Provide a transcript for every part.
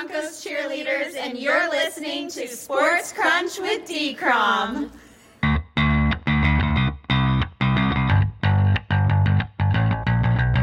Broncos cheerleaders, and you're listening to Sports Crunch with D-Crom.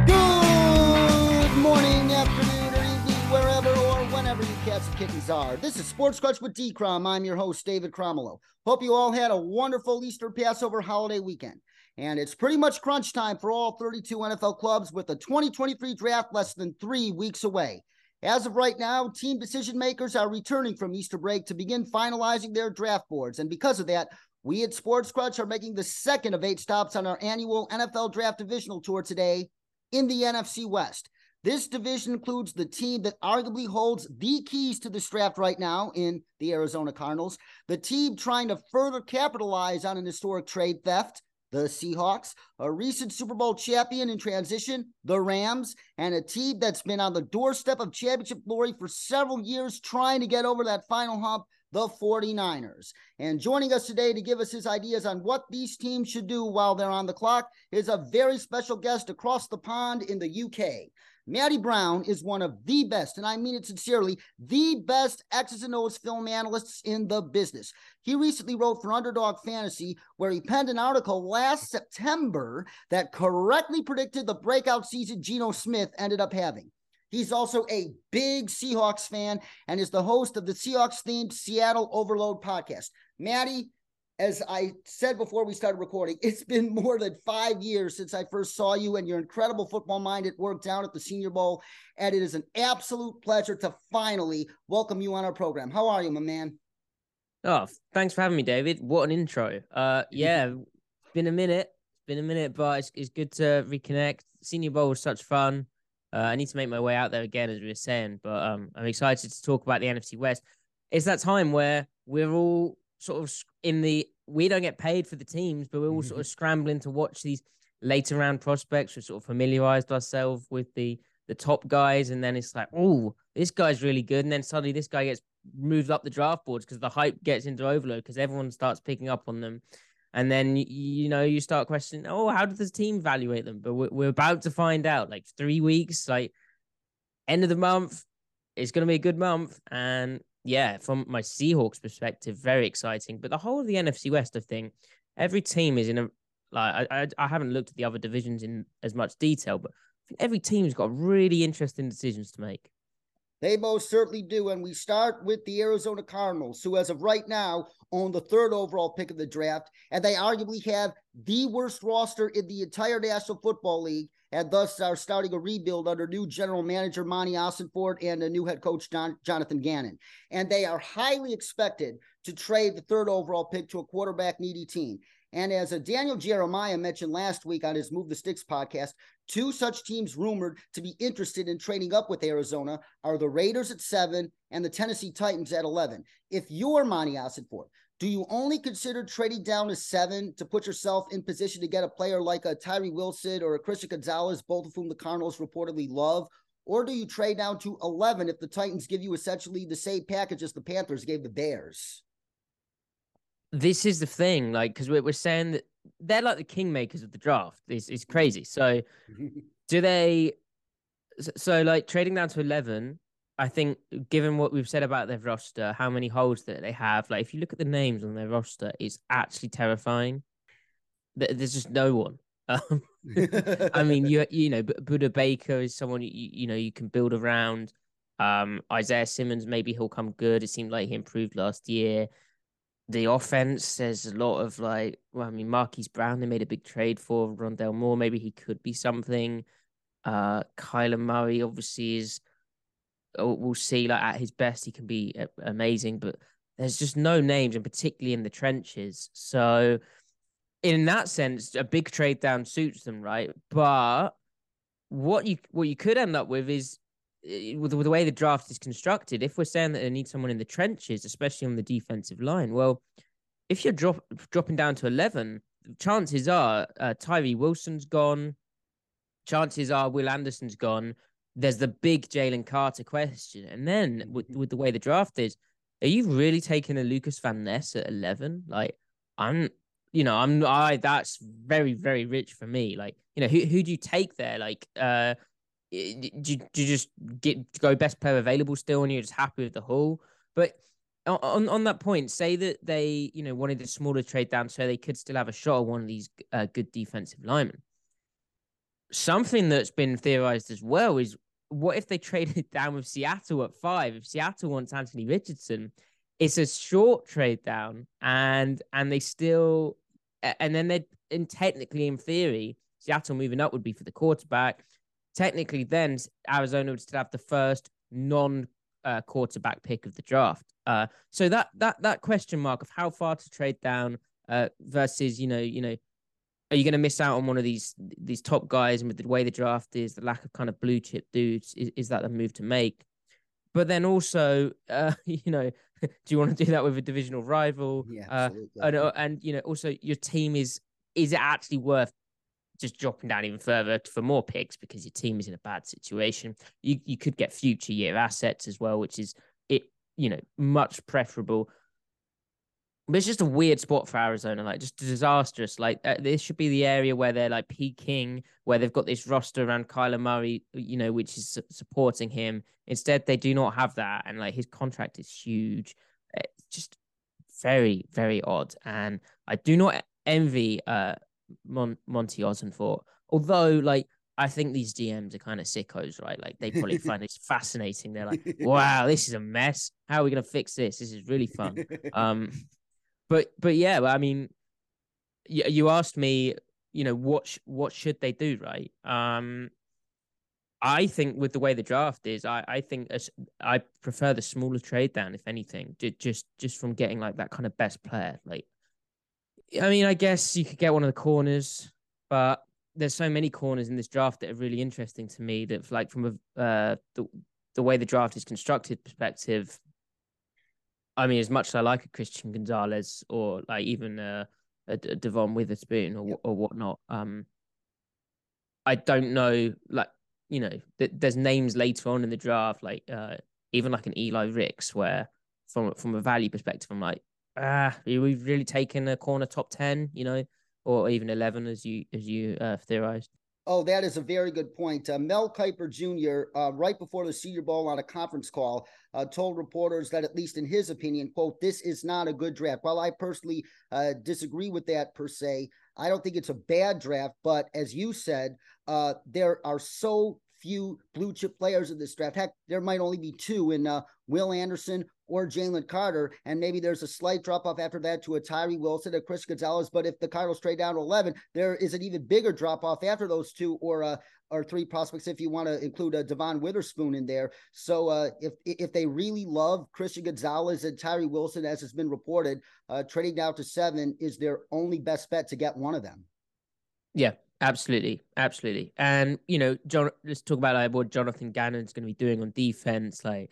Good morning, afternoon, or evening, wherever or whenever you cats and kittens are. This is Sports Crunch with D-Crom. I'm your host, David Cromwell. Hope you all had a wonderful Easter Passover holiday weekend. And it's pretty much crunch time for all 32 NFL clubs with the 2023 draft less than three weeks away. As of right now, team decision makers are returning from Easter break to begin finalizing their draft boards. And because of that, we at Sports Crunch are making the second of eight stops on our annual NFL Draft Divisional Tour today in the NFC West. This division includes the team that arguably holds the keys to this draft right now in the Arizona Cardinals, the team trying to further capitalize on an historic trade theft, the Seahawks, a recent Super Bowl champion in transition, the Rams, and a team that's been on the doorstep of championship glory for several years trying to get over that final hump, the 49ers. And joining us today to give us his ideas on what these teams should do while they're on the clock is a very special guest across the pond in the UK. Matty Brown is one of the best, and I mean it sincerely, the best X's and O's film analysts in the business. He recently wrote for Underdog Fantasy, where he penned an article last September that correctly predicted the breakout season Geno Smith ended up having. He's also a big Seahawks fan and is the host of the Seahawks themed Seattle Overload podcast. Matty, as I said before we started recording, it's been more than five years since I first saw you and your incredible football mind at work down at the Senior Bowl. And it is an absolute pleasure to finally welcome you on our program. How are you, my man? Oh, thanks for having me, David. What an intro. Uh, yeah, it's been a minute. It's been a minute, but it's, it's good to reconnect. Senior Bowl was such fun. Uh, I need to make my way out there again, as we were saying, but um, I'm excited to talk about the NFC West. It's that time where we're all sort of in the we don't get paid for the teams, but we're all sort of mm-hmm. scrambling to watch these later round prospects. We've sort of familiarized ourselves with the the top guys, and then it's like, oh, this guy's really good, and then suddenly this guy gets moved up the draft boards because the hype gets into overload because everyone starts picking up on them. And then you know you start questioning, oh, how does the team evaluate them? But we're, we're about to find out. Like three weeks, like end of the month, it's going to be a good month, and yeah, from my Seahawks perspective, very exciting. But the whole of the NFC West, I think, every team is in a like I, I, haven't looked at the other divisions in as much detail, but I think every team's got really interesting decisions to make. They most certainly do. And we start with the Arizona Cardinals, who, as of right now, own the third overall pick of the draft. And they arguably have the worst roster in the entire National Football League and thus are starting a rebuild under new general manager Monti Ossenfort and a new head coach Don, Jonathan Gannon. And they are highly expected to trade the third overall pick to a quarterback needy team. And as Daniel Jeremiah mentioned last week on his Move the Sticks podcast, two such teams rumored to be interested in trading up with Arizona are the Raiders at seven and the Tennessee Titans at 11. If you're Monti Ossenfort, do you only consider trading down to seven to put yourself in position to get a player like a Tyree Wilson or a Christian Gonzalez, both of whom the Cardinals reportedly love? Or do you trade down to 11 if the Titans give you essentially the same package as the Panthers gave the Bears? This is the thing, like, because we're, we're saying that they're like the kingmakers of the draft. It's, it's crazy. So, do they, so like trading down to 11, I think given what we've said about their roster, how many holes that they have, like if you look at the names on their roster, it's actually terrifying. There's just no one. Um, I mean, you you know, Budda Baker is someone you you know you can build around. Um, Isaiah Simmons, maybe he'll come good. It seemed like he improved last year. The offense, there's a lot of like, well, I mean, Marquise Brown, they made a big trade for Rondale Moore. Maybe he could be something. Uh, Kyler Murray obviously is we'll see like at his best he can be amazing but there's just no names and particularly in the trenches. So in that sense a big trade down suits them right? But what you what you could end up with is eh, with, with the way the draft is constructed if we're saying that they need someone in the trenches especially on the defensive line well if you're drop, dropping down to 11 chances are uh, Tyree Wilson's gone. Chances are Will Anderson's gone there's the big Jalen Carter question. And then with, with the way the draft is, are you really taking a Lucas Van Ness at 11? Like, I'm, you know, I'm, I, that's very, very rich for me. Like, you know, who, who do you take there? Like, uh, do, do you just get go best player available still, and you're just happy with the haul? But on on that point, say that they you know wanted a smaller trade down so they could still have a shot at one of these uh, good defensive linemen. Something that's been theorized as well is what if they traded down with Seattle at five? If Seattle wants Anthony Richardson, it's a short trade down, and and they still, and then they and technically in theory, Seattle moving up would be for the quarterback. Technically, then Arizona would still have the first non uh, quarterback pick of the draft. Uh, so that that that question mark of how far to trade down uh, versus you know you know are you going to miss out on one of these these top guys and with the way the draft is the lack of kind of blue chip dudes is, is that the move to make? But then also uh, you know do you want to do that with a divisional rival? Yeah, uh, and, uh, and you know also your team is is it actually worth just dropping down even further for more picks because your team is in a bad situation? You you could get future year assets as well which is it you know much preferable but it's just a weird spot for Arizona, like just disastrous. Like uh, this should be the area where they're like peaking, where they've got this roster around Kyler Murray, you know, which is su- supporting him. Instead, they do not have that, and like his contract is huge. It's just very, very odd, and I do not envy uh Mon- Monti Ossenfort. Although, like, I think these DMs are kind of sickos, right? Like, they probably find this fascinating. They're like, "Wow, this is a mess. How are we gonna fix this? This is really fun." Um, but but yeah, I mean, you, you asked me, you know, what sh- what should they do, right? Um, I think with the way the draft is, I I think as, I prefer the smaller trade down, if anything, ju- just just from getting like that kind of best player. Like, I mean, I guess you could get one of the corners, but there's so many corners in this draft that are really interesting to me. That like from a uh the the way the draft is constructed perspective, I mean, as much as I like a Christian Gonzalez or like even a, a, a Devon Witherspoon or Yep. or whatnot, um, I don't know. Like you know, th- there's names later on in the draft, like uh, even like an Eli Ricks, where from from a value perspective, I'm like, ah, we've really taken a corner top ten, you know, or even eleven as you as you uh, theorized. Oh, that is a very good point. Uh, Mel Kiper Jr., uh, right before the Senior Bowl on a conference call, uh, told reporters that, at least in his opinion, quote, this is not a good draft. While I personally uh, disagree with that per se, I don't think it's a bad draft. But as you said, uh, there are so few blue chip players in this draft. Heck, there might only be two in uh, Will Anderson or Jalen Carter, and maybe there's a slight drop off after that to a Tyree Wilson, a Chris Gonzalez. But if the Cardinals trade down to 11, there is an even bigger drop off after those two or uh, or three prospects if you want to include a Devon Witherspoon in there. So uh, if if they really love Christian Gonzalez and Tyree Wilson, as has been reported, uh, trading down to seven is their only best bet to get one of them. Yeah, absolutely, absolutely. And you know, John, let's talk about like what Jonathan Gannon's going to be doing on defense. Like,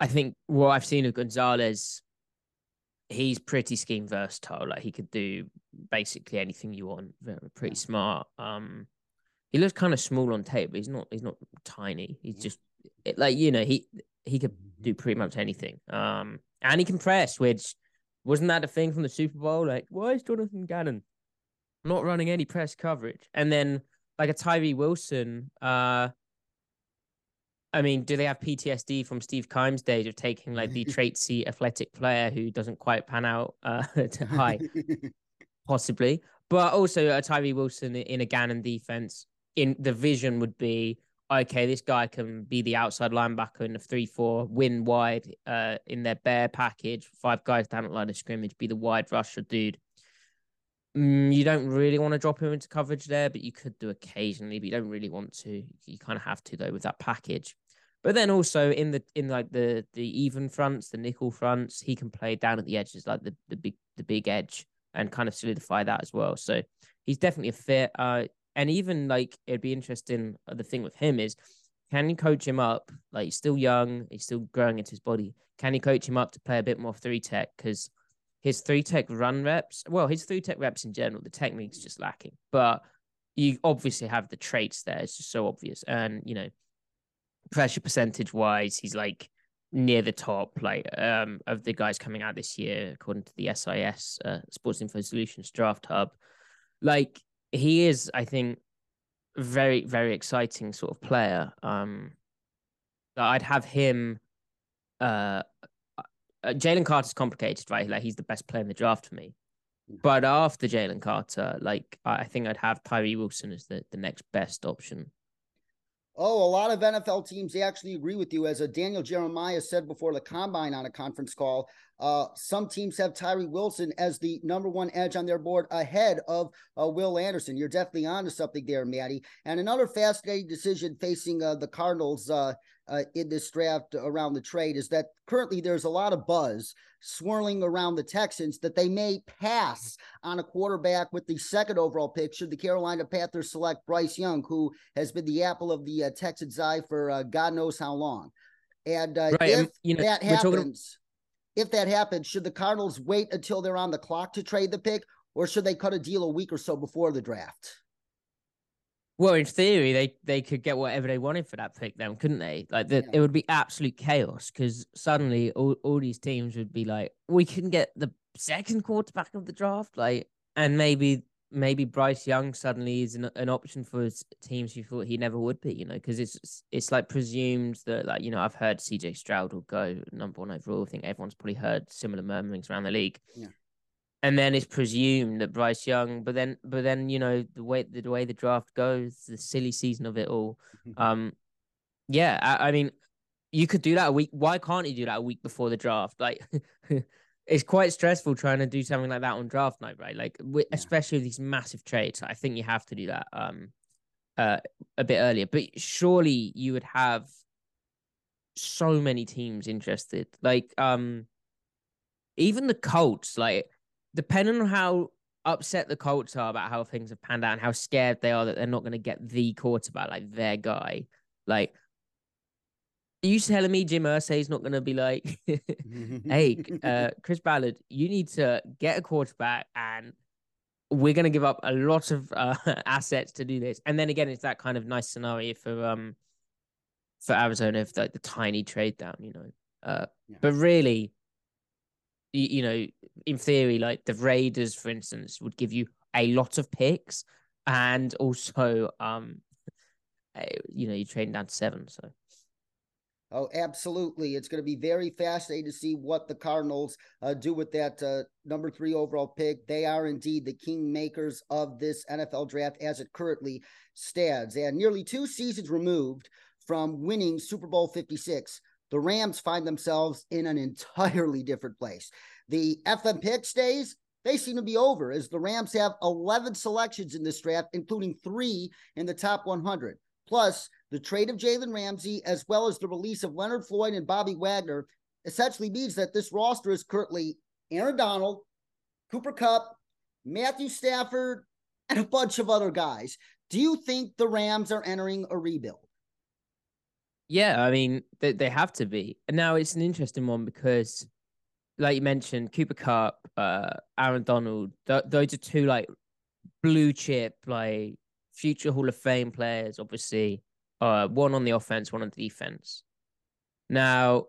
I think what I've seen of Gonzalez, he's pretty scheme versatile. Like, he could do basically anything you want. Very pretty smart. Um, he looks kind of small on tape, but he's not. He's not tiny. He's just it, like you know he he could do pretty much anything. Um, and he can press, which wasn't that a thing from the Super Bowl? Like, why is Jonathan Gannon not running any press coverage? And then like a Tyree Wilson, uh, I mean, do they have PTSD from Steve Keim's days of taking like the traitsy athletic player who doesn't quite pan out uh, to high? Possibly. But also a Tyree Wilson in a Gannon defense in the vision would be okay, this guy can be the outside linebacker in the three four, win wide uh, in their bear package, five guys down at line of scrimmage, be the wide rusher dude. Mm, you don't really want to drop him into coverage there, but you could do occasionally, but you don't really want to. You kind of have to though with that package. But then also in the in like the the even fronts, the nickel fronts, he can play down at the edges like the the big the big edge and kind of solidify that as well. So he's definitely a fit. Uh, and even like it'd be interesting. uh, The thing with him is, can you coach him up? Like he's still young, he's still growing into his body. Can you coach him up to play a bit more three tech? Because his three tech run reps, well, his three tech reps in general, the technique's just lacking. But you obviously have the traits there. It's just so obvious. And you know, pressure percentage wise, he's like near the top, like um of the guys coming out this year, according to the SIS uh, Sports Info Solutions Draft Hub. Like he is, I think, very very exciting sort of player. Um, I'd have him. Uh, uh Jalen Carter's complicated, right? Like he's the best player in the draft for me. Mm. But after Jalen Carter, like I think I'd have Tyree Wilson as the, the next best option. Oh, a lot of NFL teams they actually agree with you. As a Daniel Jeremiah said before the combine on a conference call, uh, some teams have Tyree Wilson as the number one edge on their board ahead of uh, Will Anderson. You're definitely onto something there, Matty. And another fascinating decision facing uh, the Cardinals uh, in this draft around the trade is that currently there's a lot of buzz swirling around the Texans that they may pass on a quarterback with the second overall pick should the Carolina Panthers select Bryce Young, who has been the apple of the uh, Texans' eye for uh, God knows how long. And uh, right. if you know, that happens, if that happens, should the Cardinals wait until they're on the clock to trade the pick, or should they cut a deal a week or so before the draft? Well, in theory, they they could get whatever they wanted for that pick, then couldn't they? Like the, yeah. it would be absolute chaos because suddenly all, all these teams would be like, we can get the second quarterback of the draft, like, and maybe maybe Bryce Young suddenly is an, an option for teams who thought he never would be, you know, because it's it's like presumed that like you know I've heard CJ Stroud will go number one overall. I think everyone's probably heard similar murmurings around the league. Yeah and then it's presumed that Bryce Young, but then but then you know the way the, way the draft goes, the silly season of it all. Um, yeah, I, I, mean, you could do that a week. Why can't you do that a week before the draft? Like, it's quite stressful trying to do something like that on draft night, right? Like, yeah. especially with these massive trades. I think you have to do that um, uh, a bit earlier. But surely you would have so many teams interested. Like, um, even the Colts, like depending on how upset the Colts are about how things have panned out and how scared they are that they're not going to get the quarterback, like their guy, like. Are you telling me Jim Irsay is not going to be like, hey, uh, Chris Ballard, you need to get a quarterback and we're going to give up a lot of uh, assets to do this. And then again, it's that kind of nice scenario for um for Arizona if like the tiny trade down, you know. Uh, yeah. But really, you, you know, in theory, like the Raiders, for instance, would give you a lot of picks and also, um, you know, you trade down to seven. So. Oh, absolutely. It's going to be very fascinating to see what the Cardinals uh, do with that uh, number three overall pick. They are indeed the kingmakers of this NFL draft as it currently stands. And nearly two seasons removed from winning Super Bowl 56, the Rams find themselves in an entirely different place. The FM picks days, they seem to be over as the Rams have 11 selections in this draft, including three in the top 100. Plus, the trade of Jalen Ramsey, as well as the release of Leonard Floyd and Bobby Wagner, essentially means that this roster is currently Aaron Donald, Cooper Kupp, Matthew Stafford, and a bunch of other guys. Do you think the Rams are entering a rebuild? Yeah, I mean they they have to be. And now it's an interesting one because, like you mentioned, Cooper Kupp, uh, Aaron Donald, th- those are two like blue chip, like future Hall of Fame players. Obviously, uh, one on the offense, one on the defense. Now,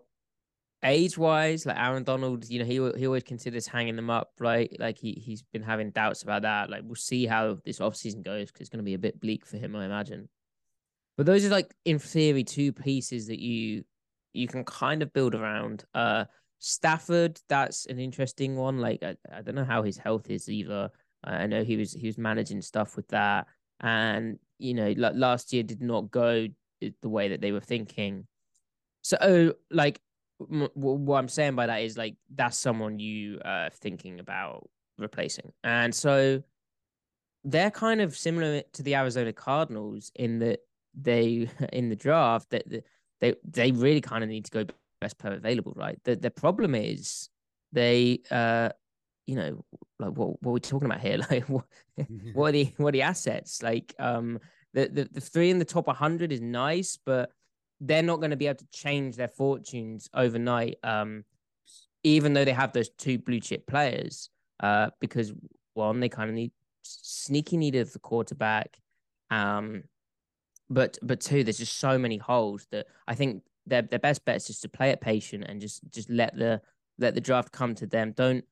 age wise, like Aaron Donald, you know, he he always considers hanging them up, right? Like he he's been having doubts about that. Like we'll see how this offseason goes because it's going to be a bit bleak for him, I imagine. But those are like in theory two pieces that you you can kind of build around. Uh Stafford, that's an interesting one. Like I, I don't know how his health is either. I know he was he was managing stuff with that, and you know, like last year did not go the way that they were thinking. So, like, m- what I'm saying by that is like that's someone you uh thinking about replacing, and so they're kind of similar to the Arizona Cardinals in that they in the draft that they they really kind of need to go best player available, right? The the problem is they uh you know like what what are we talking about here? Like what what are the what are the assets? Like um the the, the three in the top 100 is nice, but they're not going to be able to change their fortunes overnight. Um, even though they have those two blue chip players, uh, because one they kind of need sneaky need of the quarterback. Um, but but two, there's just so many holes that I think their their best bet is just to play it patient and just just let the let the draft come to them. Don't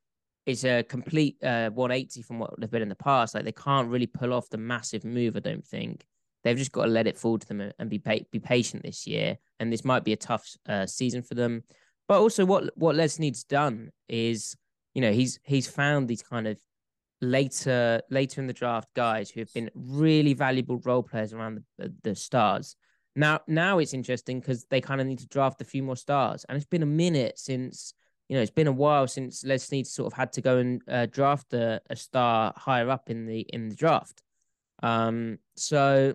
it's a complete uh, 180 from what they've been in the past. Like they can't really pull off the massive move, I don't think. They've just got to let it fall to them and be pa- be patient this year. And this might be a tough uh, season for them. But also, what what Les Snead's done is, you know, he's he's found these kind of later later in the draft guys who have been really valuable role players around the, the stars. Now now it's interesting because they kind of need to draft a few more stars, and it's been a minute since you know it's been a while since Les Snead sort of had to go and uh, draft a, a star higher up in the in the draft. Um, so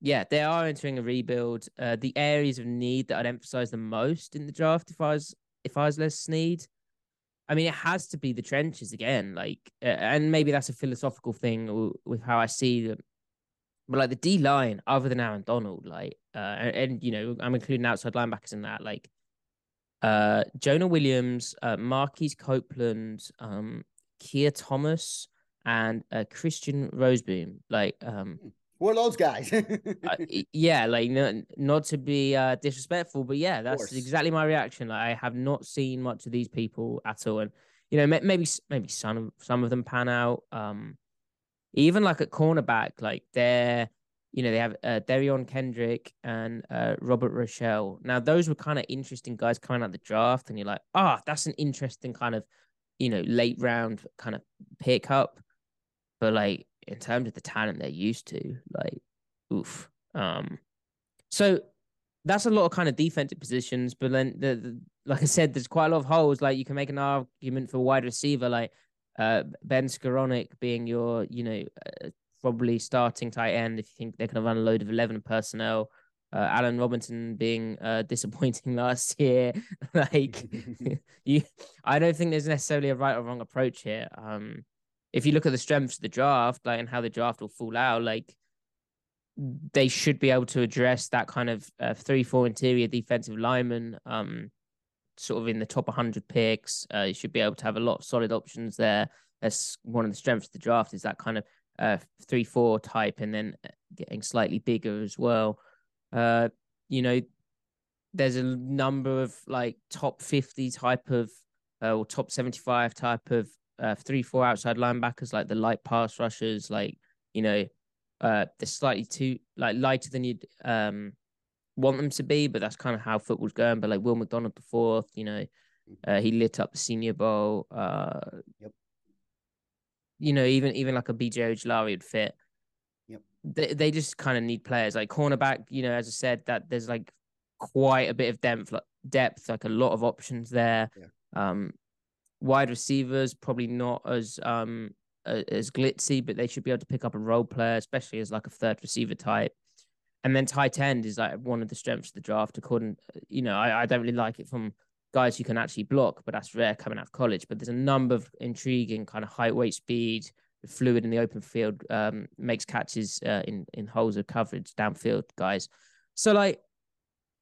yeah, they are entering a rebuild. Uh, the areas of need that I'd emphasize the most in the draft, if I was if I was Les Snead, I mean, it has to be the trenches again. Like, uh, and maybe that's a philosophical thing with how I see them. But like the D line, other than Aaron Donald, like, uh, and, and, you know, I'm including outside linebackers in that, like, uh, Jonah Williams, uh, Marquise Copeland, um, Keir Thomas, and uh, Christian Rozeboom. Like, um, are those guys? uh, yeah, like not, not to be uh, disrespectful, but yeah, that's exactly my reaction. Like I have not seen much of these people at all, and you know maybe maybe some of some of them pan out. Um, even like at cornerback, like they're you know they have uh, Derion Kendrick and uh, Robert Rochell. Now those were kind of interesting guys coming out the draft, and you're like, ah, oh, that's an interesting kind of you know late round kind of pickup, but like in terms of the talent they're used to, like, oof. Um, so that's a lot of kind of defensive positions, but then the, the like I said, there's quite a lot of holes. Like you can make an argument for wide receiver, like uh, Ben Skowronek being your, you know, uh, probably starting tight end if you think they're going to run a load of eleven personnel. Uh, Allen Robinson being uh, disappointing last year, like you, I don't think there's necessarily a right or wrong approach here. Um, if you look at the strengths of the draft, like and how the draft will fall out, like they should be able to address that kind of uh, three, four interior defensive lineman, um, sort of in the top 100 picks. Uh, you should be able to have a lot of solid options there. That's one of the strengths of the draft is that kind of uh, three, four type, and then uh, getting slightly bigger as well. Uh, you know, there's a number of like top 50 type of uh, or top 75 type of uh, three, four outside linebackers, like the light pass rushers, like you know, uh, they're slightly too like lighter than you'd um want them to be, but that's kind of how football's going. But like Will McDonald the fourth, you know, uh, he lit up the Senior Bowl. Uh, yep. You know, even even like a BJ Ojulari would fit. Yep. They they just kind of need players like cornerback. You know, as I said, that there's like quite a bit of depth, like depth, like a lot of options there. Yeah. Um, Wide receivers probably not as um as glitzy, but they should be able to pick up a role player, especially as like a third receiver type. And then tight end is like one of the strengths of the draft. According, you know, I, I don't really like it from guys who can actually block, but that's rare coming out of college. But there's a number of intriguing kind of height, weight, speed, fluid in the open field, um, makes catches uh, in in holes of coverage downfield guys. So like,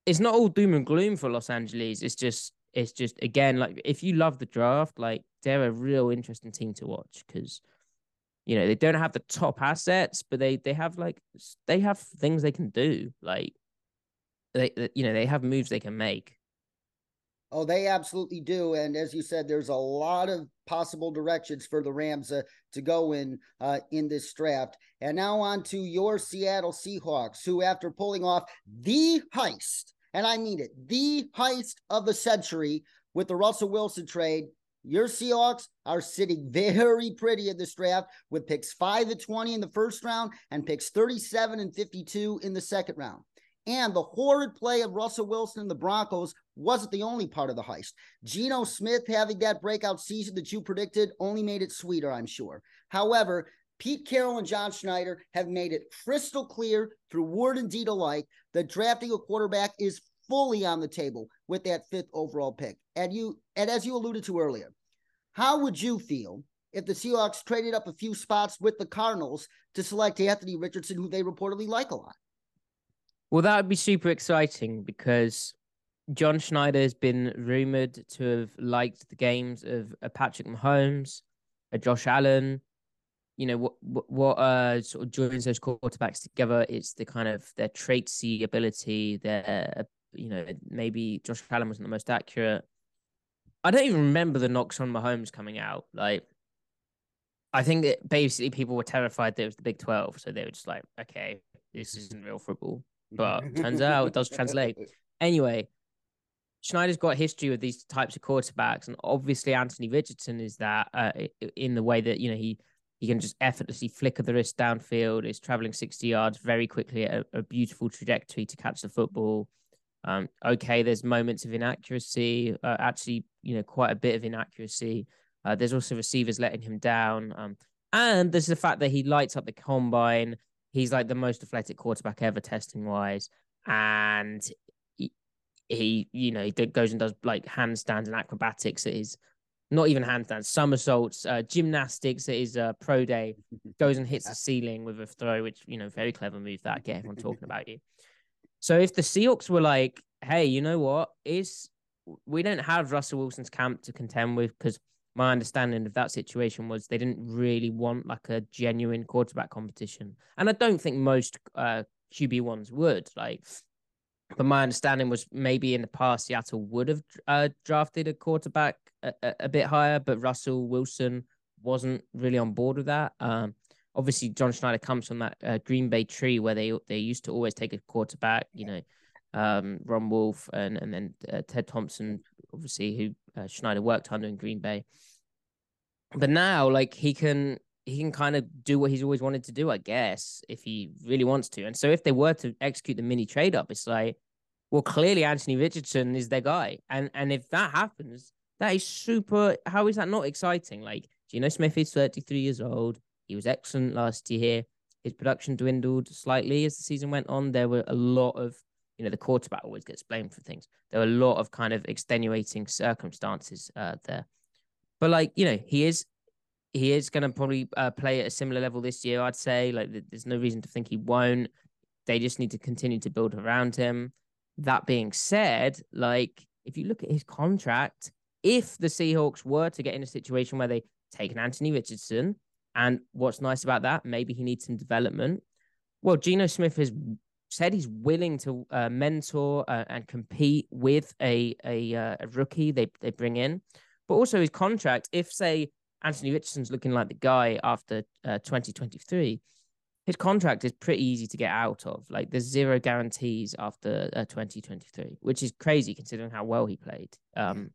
it's not all doom and gloom for Los Angeles. It's just it's just again like if you love the draft, like they're a real interesting team to watch because you know they don't have the top assets, but they they have like they have things they can do. Like they you know they have moves they can make. Oh, they absolutely do. And as you said, there's a lot of possible directions for the Rams uh, to go in uh, in this draft. And now on to your Seattle Seahawks, who, after pulling off the heist and I mean it, the heist of the century with the Russell Wilson trade. Your Seahawks are sitting very pretty in this draft with picks 5 to 20 in the first round and picks 37 and 52 in the second round. And the horrid play of Russell Wilson and the Broncos wasn't the only part of the heist. Geno Smith having that breakout season that you predicted only made it sweeter, I'm sure. However, Pete Carroll and John Schneider have made it crystal clear through word and deed alike that drafting a quarterback is fully on the table with that fifth overall pick. And you and as you alluded to earlier, how would you feel if the Seahawks traded up a few spots with the Cardinals to select Anthony Richardson, who they reportedly like a lot? Well, that would be super exciting because John Schneider has been rumored to have liked the games of a Patrick Mahomes, a Josh Allen, you know what what uh sort of joins those quarterbacks together it's the kind of their traitsy ability their you know maybe Josh Allen wasn't the most accurate I don't even remember the knocks on Mahomes coming out like I think that basically people were terrified that it was the Big 12 so they were just like okay this isn't real football. But turns out it does translate. Anyway, Schneider's got history with these types of quarterbacks, and obviously Anthony Richardson is that uh, in the way that you know he he can just effortlessly flicker the wrist downfield. Is traveling sixty yards very quickly at a, a beautiful trajectory to catch the football. Um, okay, there's moments of inaccuracy, uh, actually, you know, quite a bit of inaccuracy. Uh, there's also receivers letting him down. Um, and there's the fact that he lights up the combine. He's like the most athletic quarterback ever testing wise. And he, he you know, he goes and does like handstands and acrobatics at his, not even handstands, somersaults, uh, gymnastics at his uh, pro day, goes and hits the ceiling with a throw, which, you know, very clever move that, get everyone talking about you. So if the Seahawks were like, hey, you know what? Is we don't have Russell Wilson's camp to contend with because my understanding of that situation was they didn't really want like a genuine quarterback competition. And I don't think most uh, QB ones would. Like, but my understanding was maybe in the past Seattle would have uh, drafted a quarterback a, a, a, bit higher, but Russell Wilson wasn't really on board with that. Um, obviously John Schneider comes from that uh, Green Bay tree where they they used to always take a quarterback, you know, um, Ron Wolf and and then uh, Ted Thompson, obviously who uh, Schneider worked under in Green Bay. But now, like he can he can kind of do what he's always wanted to do, I guess, if he really wants to. And so if they were to execute the mini trade up, it's like, well, clearly Anthony Richardson is their guy, and and if that happens, that is super. How is that not exciting? Like Geno Smith is thirty three years old. He was excellent last year. His production dwindled slightly as the season went on. There were a lot of, you know, the quarterback always gets blamed for things. There were a lot of kind of extenuating circumstances uh, there. But like, you know, he is he is going to probably uh, play at a similar level this year. I'd say like there's no reason to think he won't. They just need to continue to build around him. That being said, like if you look at his contract, if the Seahawks were to get in a situation where they take an Anthony Richardson, and what's nice about that, maybe he needs some development. Well, Geno Smith has said he's willing to uh, mentor uh, and compete with a a, uh, a, rookie they they bring in, but also his contract. If say Anthony Richardson's looking like the guy after uh, 2023, his contract is pretty easy to get out of. Like there's zero guarantees after uh, 2023, which is crazy considering how well he played. Um,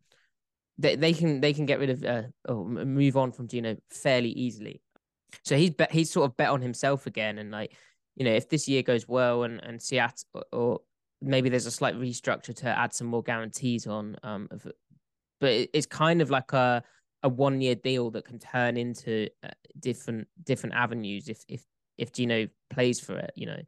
they they can they can get rid of uh, or move on from Geno fairly easily. So he's bet he's sort of bet on himself again, and like you know, if this year goes well and and Seattle or, maybe there's a slight restructure to add some more guarantees on, um, of, but it, it's kind of like a a one year deal that can turn into uh, different different avenues if if if Geno plays for it, you know.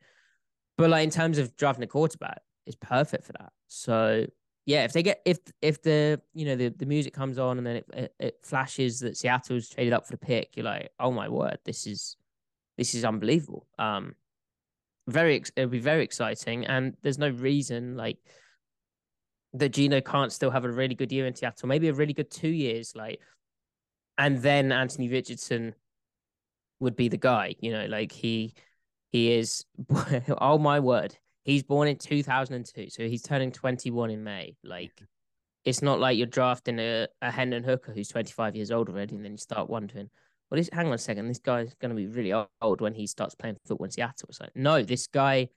But like in terms of drafting a quarterback, it's perfect for that. So yeah, if they get if if the you know the, the music comes on and then it, it, it flashes that Seattle's traded up for the pick, you're like, oh my word, this is this is unbelievable. Um, very it'll be very exciting, and there's no reason like that Geno can't still have a really good year in Seattle, maybe a really good two years, like, and then Anthony Richardson would be the guy, you know, like he he is. oh my word, He's born in 2002, so he's turning 21 in May. Like, it's not like you're drafting a, a Hendon Hooker who's 25 years old already, and then you start wondering, well, this, hang on a second, this guy's going to be really old when he starts playing football in Seattle. It's like, no, this guy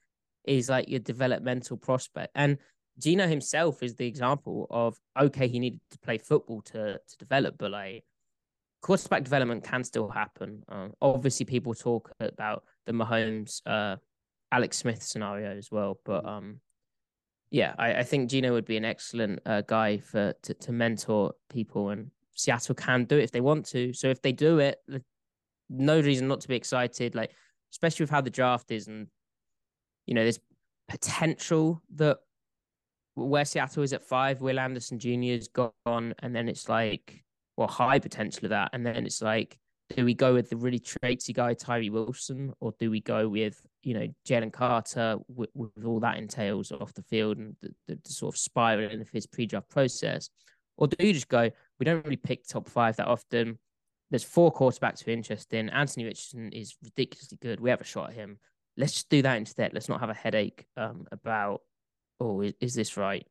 is like your developmental prospect. And Geno himself is the example of, okay, he needed to play football to, to develop, but like, quarterback development can still happen. Um, obviously, people talk about the Mahomes uh, Alex Smith scenario as well. But mm. um, yeah, I, I think Geno would be an excellent uh, guy for to, to mentor people, and Seattle can do it if they want to. So if they do it, no reason not to be excited. Like especially with how the draft is, and you know, there's potential that where Seattle is at five, Will Anderson Jr. is gone, and then it's like, well, high potential of that, and then it's like do we go with the really traitsy guy Tyree Wilson, or do we go with you know Jalen Carter with, with, all that entails off the field and the, the, the sort of spiraling of his pre-draft process, or do you just go? We don't really pick top five that often. There's four quarterbacks we're interested in. Anthony Richardson is ridiculously good. We have a shot at him. Let's just do that instead. Let's not have a headache um, about, oh, is, is this right?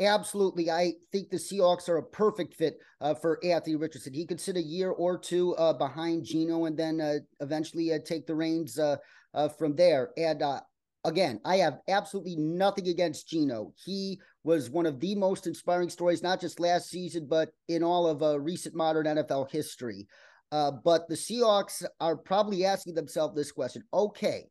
Absolutely. I think the Seahawks are a perfect fit uh, for Anthony Richardson. He could sit a year or two uh, behind Geno and then uh, eventually uh, take the reins uh, uh, from there. And again, I have absolutely nothing against Geno. He was one of the most inspiring stories, not just last season, but in all of recent modern NFL history. But the Seahawks are probably asking themselves this question okay,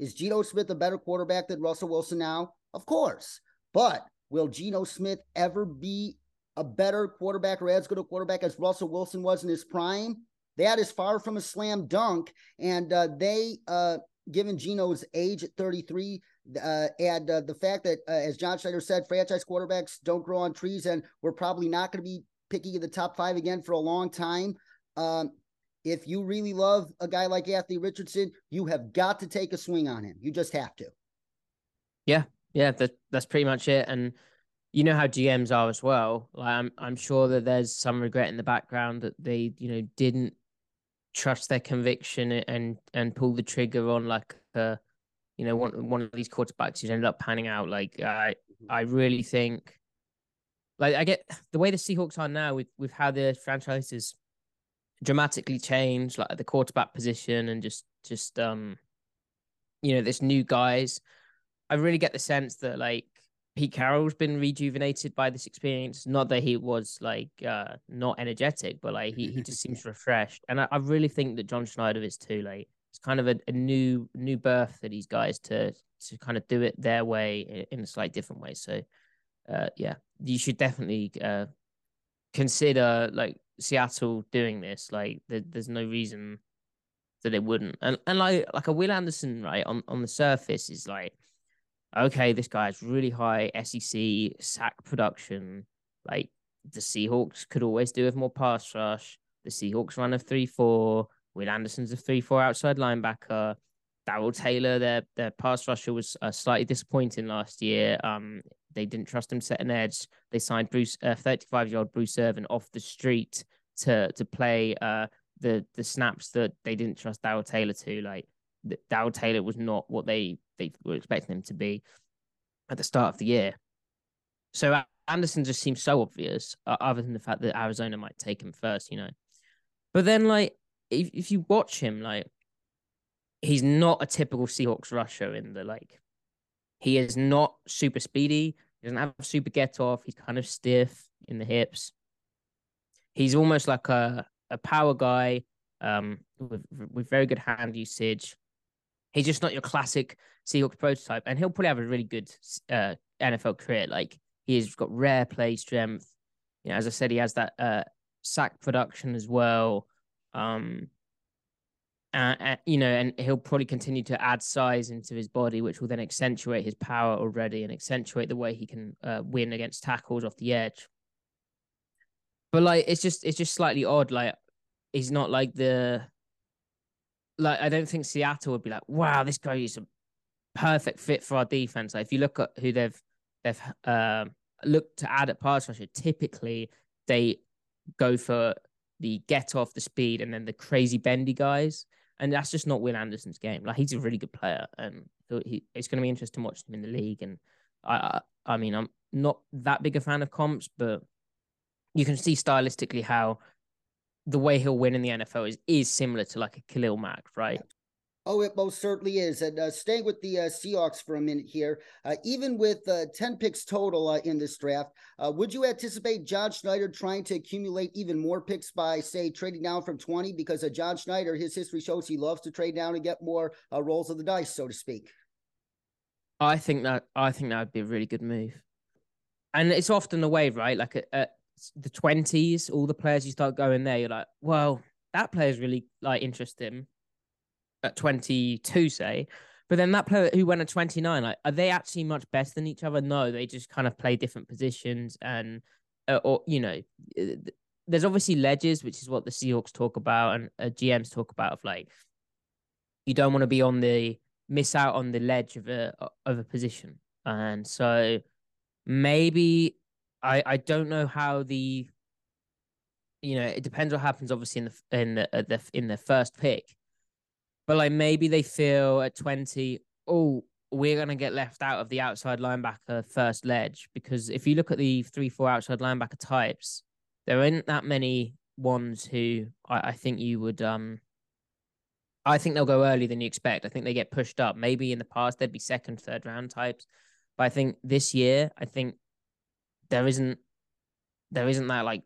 is Geno Smith a better quarterback than Russell Wilson now? Of course. But will Geno Smith ever be a better quarterback or as good a quarterback as Russell Wilson was in his prime? That is far from a slam dunk. And uh, they, uh, given Geno's age at 33, uh, and uh, the fact that, uh, as John Schneider said, franchise quarterbacks don't grow on trees, and we're probably not going to be picking in the top five again for a long time. Um, if you really love a guy like Anthony Richardson, you have got to take a swing on him. You just have to. Yeah, yeah, that that's pretty much it. And you know how GMs are as well. Like I'm I'm sure that there's some regret in the background that they, you know, didn't trust their conviction and and pull the trigger on like a you know one one of these quarterbacks who's ended up panning out. Like I mm-hmm. I really think like I get the way the Seahawks are now with with how the franchise is dramatically changed, like the quarterback position and just just um you know, this new guys. I really get the sense that like Pete Carroll's been rejuvenated by this experience. Not that he was like uh not energetic, but like he, he just seems refreshed. And I, I really think that John Schneider is too late. It's kind of a, a new new birth for these guys to to kind of do it their way in a slight different way. So uh yeah, you should definitely uh consider like Seattle doing this. Like there, there's no reason that it wouldn't. And and like like a Will Anderson, right, on, on the surface is like okay, this guy has really high SEC sack production. Like the Seahawks could always do with more pass rush. The Seahawks run a 3 4. Will Anderson's a 3 4 outside linebacker. Darrell Taylor, their their pass rusher was uh, slightly disappointing last year. Um, they didn't trust him setting edge. They signed Bruce, uh, 35 year old Bruce Irvin off the street to to play uh the the snaps that they didn't trust Darrell Taylor to. Like Darrell Taylor was not what they they were expecting him to be at the start of the year. So Anderson just seems so obvious, other than the fact that Arizona might take him first, you know. But then, like, if if you watch him, like, he's not a typical Seahawks rusher in the like. He is not super speedy. He doesn't have a super get off. He's kind of stiff in the hips. He's almost like a a power guy um, with with very good hand usage. He's just not your classic Seahawks prototype, and he'll probably have a really good uh, NFL career. Like he's got rare play strength. You know, as I said, he has that uh, sack production as well. Um, uh, you know, and he'll probably continue to add size into his body, which will then accentuate his power already and accentuate the way he can uh, win against tackles off the edge. But like, it's just it's just slightly odd. Like, he's not like the like I don't think Seattle would be like, wow, this guy is a perfect fit for our defense. Like if you look at who they've they've uh, looked to add at pass rusher, typically they go for the get off the speed and then the crazy bendy guys. And that's just not Will Anderson's game. Like he's a really good player, and he, it's going to be interesting watching him in the league. And I, I, I mean, I'm not that big a fan of comps, but you can see stylistically how the way he'll win in the NFL is is similar to like a Khalil Mack, right? Oh, it most certainly is. And uh, staying with the uh, Seahawks for a minute here, uh, even with uh, 10 picks total uh, in this draft, uh, would you anticipate John Schneider trying to accumulate even more picks by, say, trading down from 20? Because John Schneider, his history shows he loves to trade down and get more rolls of the dice, so to speak. I think that I think that would be a really good move, and it's often the way, right? Like at, the twenties, all the players you start going there, you're like, well, that player's really like interesting at 22, say. But then that player who went at 29, like, are they actually much better than each other? No, they just kind of play different positions. And, uh, or, you know, uh, there's obviously ledges, which is what the Seahawks talk about and uh, GMs talk about of like, you don't want to be on the, miss out on the ledge of a, of a position. And so maybe I I don't know how the you know it depends what happens obviously in the in the, the in the first pick, but like maybe they feel at twenty, oh we're gonna get left out of the outside linebacker first ledge because if you look at the three four outside linebacker types, there aren't that many ones who I, I think you would um. I think they'll go earlier than you expect. I think they get pushed up. Maybe in the past they'd be second, third round types, but I think this year, I think there isn't there isn't that like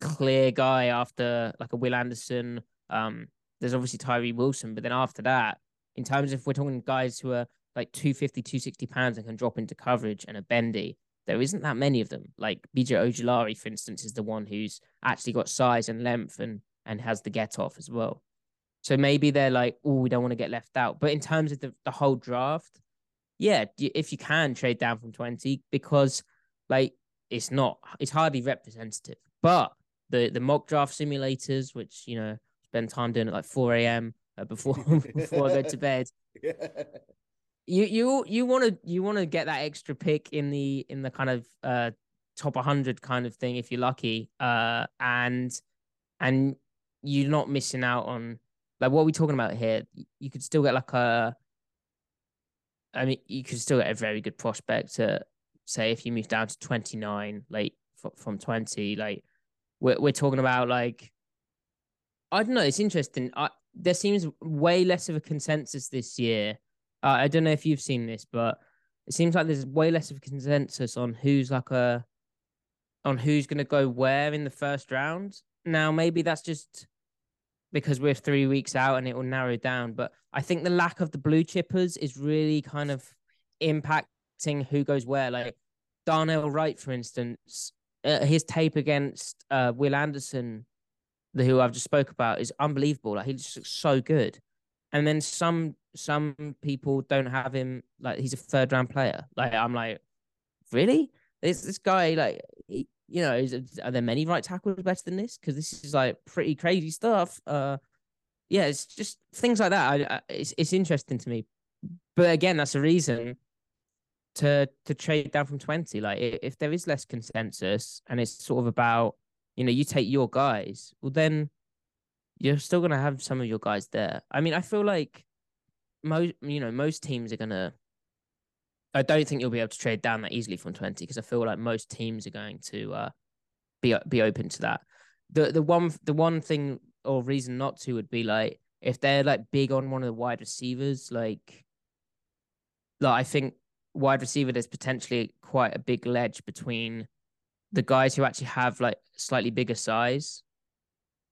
clear guy after like a Will Anderson. Um, there's obviously Tyree Wilson, but then after that, in terms of we're talking guys who are like 250, 260 pounds and can drop into coverage and a bendy, there isn't that many of them. Like BJ Ojulari, for instance, is the one who's actually got size and length and and has the get off as well. So maybe they're like, oh, we don't want to get left out. But in terms of the, the whole draft, yeah, if you can trade down from 20, because like it's not, it's hardly representative. But the the mock draft simulators, which, you know, spend time doing at like 4 a.m. Uh, before before I go to bed. you you you want to you want to get that extra pick in the in the kind of uh top 100 kind of thing if you're lucky uh and and you're not missing out on like what are we talking about here you could still get like a i mean you could still get a very good prospect to say if you move down to 29 like from 20 like we're, we're talking about like i don't know it's interesting I, there seems way less of a consensus this year uh, I don't know if you've seen this, but it seems like there's way less of a consensus on who's like a on who's going to go where in the first round. Now, maybe that's just because we're three weeks out and it will narrow down. But I think the lack of the blue chippers is really kind of who goes where. Like Darnell Wright, for instance, uh, his tape against uh, Will Anderson, the who I've just spoke about, is unbelievable. Like he just looks so good. And then some some people don't have him like he's a third round player. Like I'm like, really? This this guy like he, you know, is, are there many right tackles better than this? Because this is like pretty crazy stuff. Uh, yeah, it's just things like that. I, I, it's it's interesting to me, but again, that's a reason to to trade down from twenty. Like if there is less consensus and it's sort of about you know you take your guys, well then you're still gonna have some of your guys there. I mean, I feel like most you know most teams are gonna. I don't think you'll be able to trade down that easily from twenty because I feel like most teams are going to uh, be be open to that. The the one the one thing or reason not to would be like if they're like big on one of the wide receivers, like like I think wide receiver there's potentially quite a big ledge between the guys who actually have like slightly bigger size.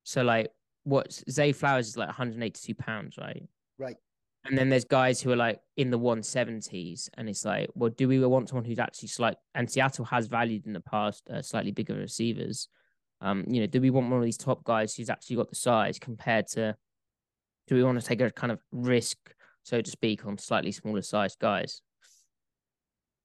So like what Zay Flowers is like 182 pounds, right? Right. And then there's guys who are like in the 170s, and it's like, well, do we want someone who's actually slight? And Seattle has valued in the past uh, slightly bigger receivers. Um, you know, do we want one of these top guys who's actually got the size compared to? Do we want to take a kind of risk, so to speak, on slightly smaller sized guys?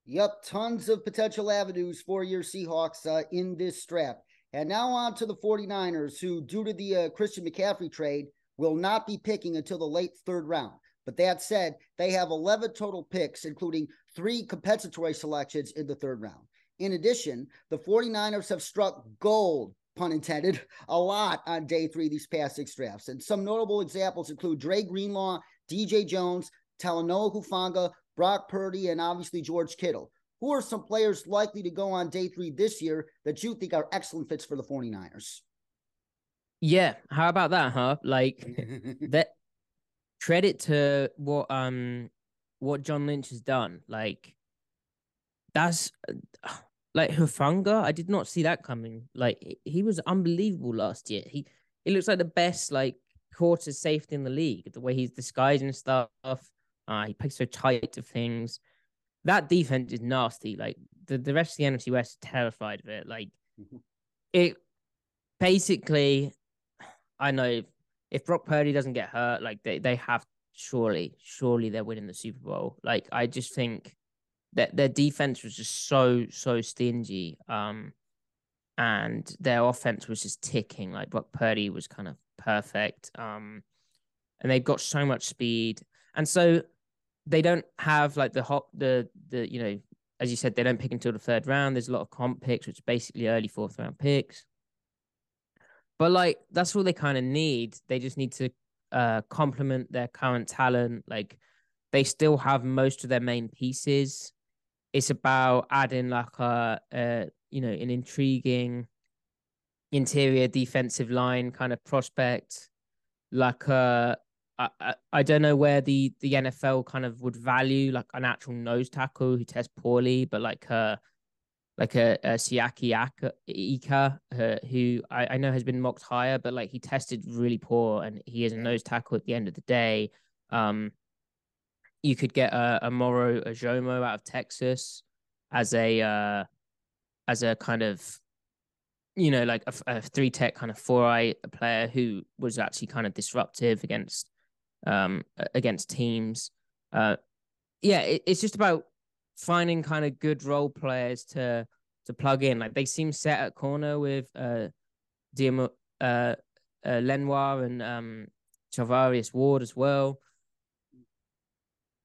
Yep, tons of potential avenues for your Seahawks uh, in this draft. And now on to the 49ers, who, due to the uh, Christian McCaffrey trade, will not be picking until the late third round. But that said, they have 11 total picks, including three compensatory selections in the third round. In addition, the 49ers have struck gold, pun intended, a lot on day three these past six drafts. And some notable examples include Dre Greenlaw, DJ Jones, Talanoa Hufanga, Brock Purdy, and obviously George Kittle. Who are some players likely to go on day three this year that you think are excellent fits for the 49ers? Yeah, how about that, huh? Like that credit to what um what John Lynch has done. Like that's like Hufanga. I did not see that coming. Like he was unbelievable last year. He he looks like the best like quarter safety in the league. The way he's disguising stuff. Uh, he plays so tight to things. That defense is nasty. Like the, the rest of the NFC West is terrified of it. Like mm-hmm. it basically I know if Brock Purdy doesn't get hurt, like they, they have surely, surely they're winning the Super Bowl. Like I just think that their defense was just so, so stingy. Um and their offense was just ticking. Like Brock Purdy was kind of perfect. Um and they've got so much speed. And so they don't have like the hot the the you know, as you said, they don't pick until the third round. There's a lot of comp picks, which basically early fourth round picks. But like that's all they kind of need. They just need to uh complement their current talent. Like they still have most of their main pieces. It's about adding like a, a you know an intriguing interior defensive line kind of prospect, like a I, I don't know where the the NFL kind of would value like an actual nose tackle who tests poorly, but like uh like a, a Siaki Ika, who I, I know has been mocked higher, but like he tested really poor and he is a nose tackle at the end of the day. Um, you could get a, a Moro Ojomo out of Texas as a uh, as a kind of you know like a, a three tech kind of four eye player who was actually kind of disruptive against um against teams. Uh, yeah, it, it's just about finding kind of good role players to to plug in. Like they seem set at corner with uh Diamo, uh, uh Lenoir and um Charvarius Ward as well.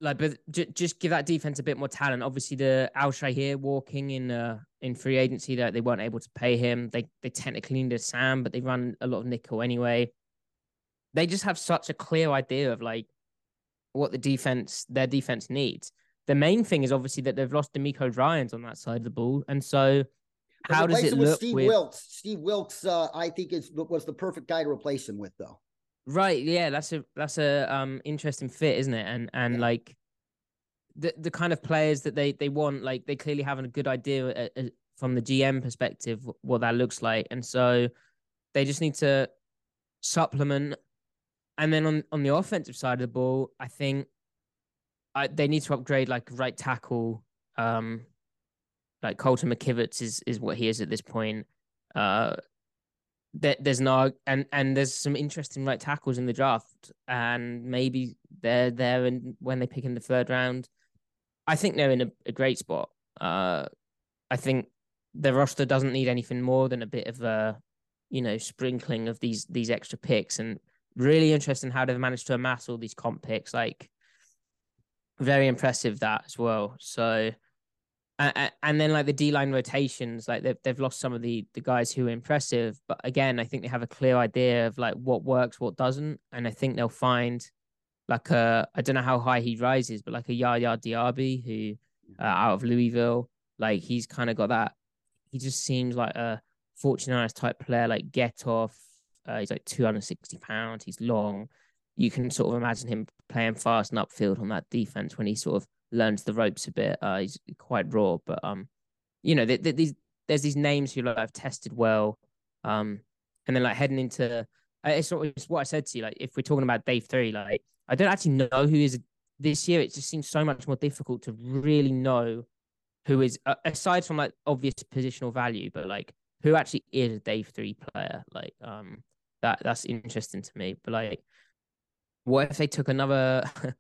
Like, but j- just give that defense a bit more talent. Obviously, the Al Shaair walking in uh in free agency that they weren't able to pay him. They they technically needed Sam, but they run a lot of nickel anyway. They just have such a clear idea of like what the defense their defense needs the main thing is obviously that they've lost DeMeco Ryans on that side of the ball, and so how does it look Steve with Wilks? Steve Wilks, uh, I think is was the perfect guy to replace him with, though. Right, yeah, that's a that's a um interesting fit, isn't it? And and yeah. like the the kind of players that they they want, like they clearly have a good idea uh, uh, from the GM perspective what that looks like, and so they just need to supplement. And then on on the offensive side of the ball, I think I, they need to upgrade like right tackle. Um, like Colton McKivitz is is what he is at this point. Uh, there, there's no and and there's some interesting right tackles in the draft, and maybe they're there and when they pick in the third round, I think they're in a, a great spot. Uh, I think the roster doesn't need anything more than a bit of a, you know, sprinkling of these these extra picks, and really interesting how they've managed to amass all these comp picks. Like very impressive that as well. So, and, and then like the D line rotations, like they've they've lost some of the the guys who are impressive, but again, I think they have a clear idea of like what works, what doesn't, and I think they'll find like a I don't know how high he rises, but like a Yaya Diaby who uh, out of Louisville, like he's kind of got that. He just seems like a 49ers type player, like get off. Uh, he's like 260 pounds. He's long you can sort of imagine him playing fast and upfield on that defense when he sort of learns the ropes a bit. Uh, he's quite raw, but um, you know, th- th- these there's these names who like have tested well, um, and then like heading into uh, it's, sort of, it's what I said to you. Like if we're talking about day three, like I don't actually know who is this year. It just seems so much more difficult to really know who is uh, aside from like obvious positional value, but like who actually is a day three player. Like um, that that's interesting to me. But like what if they took another?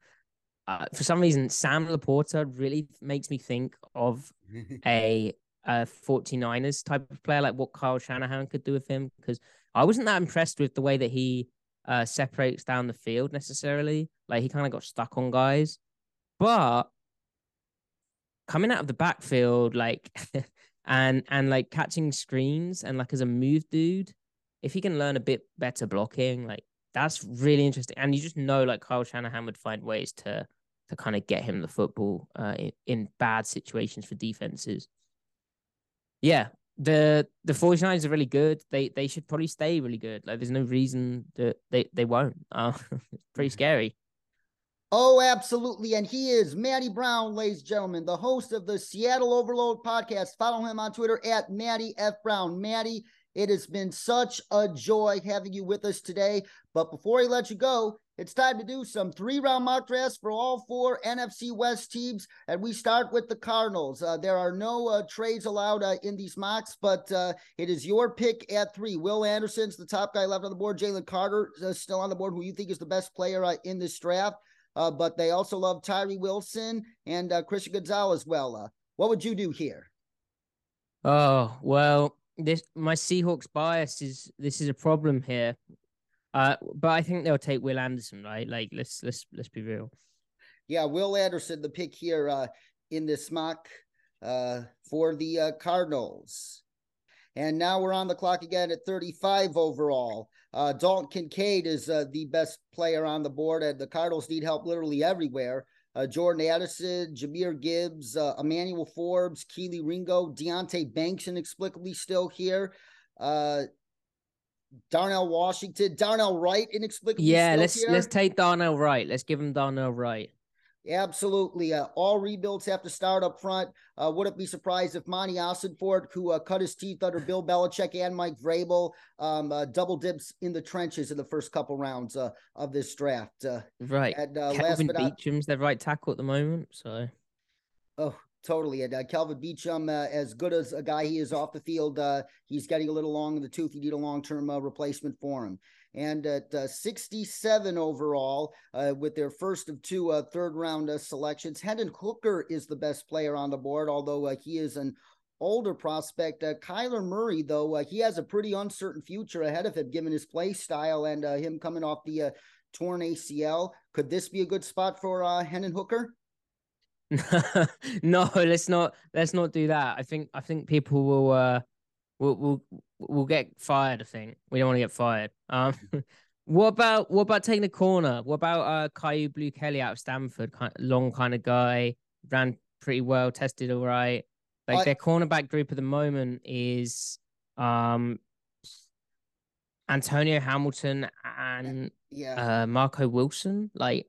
uh, for some reason, Sam LaPorta really makes me think of a, a 49ers type of player, like what Kyle Shanahan could do with him. Because I wasn't that impressed with the way that he uh, separates down the field necessarily. Like he kind of got stuck on guys, but coming out of the backfield, like and and like catching screens and like as a move dude, if he can learn a bit better blocking, like that's really interesting. And you just know, like Kyle Shanahan would find ways to to kind of get him the football uh, in, in bad situations for defenses. Yeah, the the 49ers are really good. They they should probably stay really good. Like there's no reason that they, they won't. Uh, pretty scary. Oh, absolutely. And he is Matty Brown, ladies and gentlemen, the host of the Seattle Overload podcast. Follow him on Twitter at Matty F. Brown. Matty it has been such a joy having you with us today. But before I let you go, it's time to do some three round mock drafts for all four NFC West teams. And we start with the Cardinals. Uh, there are no uh, trades allowed uh, in these mocks, but uh, it is your pick at three. Will Anderson's the top guy left on the board. Jalen Carter is still on the board, who you think is the best player uh, in this draft. Uh, but they also love Tyree Wilson and Christian Gonzalez. Well, what would you do here? Oh, well, this my Seahawks bias is this is a problem here. Uh, but I think they'll take Will Anderson, right? Like let's let's let's be real. Yeah, Will Anderson, the pick here uh, in this mock uh, for the uh, Cardinals. And now we're on the clock again at 35 overall. Uh, Dalton Kincaid is uh, the best player on the board, and the Cardinals need help literally everywhere uh, Jordan Addison, Jahmyr Gibbs, uh, Emmanuel Forbes, Kelee Ringo, Deonte Banks inexplicably still here. Uh, Darnell Washington, Darnell Wright, inexplicably. Still here. Yeah, let's here. let's take Darnell Wright. Let's give him Darnell Wright. Absolutely. Uh, all rebuilds have to start up front. Uh, wouldn't be surprised if Monti Ossenfort, who uh, cut his teeth under Bill Belichick and Mike Vrabel, um, uh, double dips in the trenches in the first couple rounds uh, of this draft. Uh, right. And Kelvin Beachum's their right tackle at the moment. So. Oh, Totally. And uh, Kelvin Beachum, uh, as good as a guy he is off the field, uh, he's getting a little long in the tooth. You need a long term uh, replacement for him. And at uh, 67 overall, uh, with their first of two uh, third round uh, selections, Hendon Hooker is the best player on the board, although uh, he is an older prospect. Kyler Murray, though, he has a pretty uncertain future ahead of him given his play style and him coming off the torn ACL. Could this be a good spot for Hendon Hooker? no, let's not let's not do that. I think I think people will will will will get fired. I think we don't want to get fired. Um, what about what about taking the corner? What about uh Kyu Blue Kelly out of Stanford? Kind of long kind of guy, ran pretty well, tested all right. Like I... their cornerback group at the moment is um Antonio Hamilton and yeah. uh Marco Wilson. Like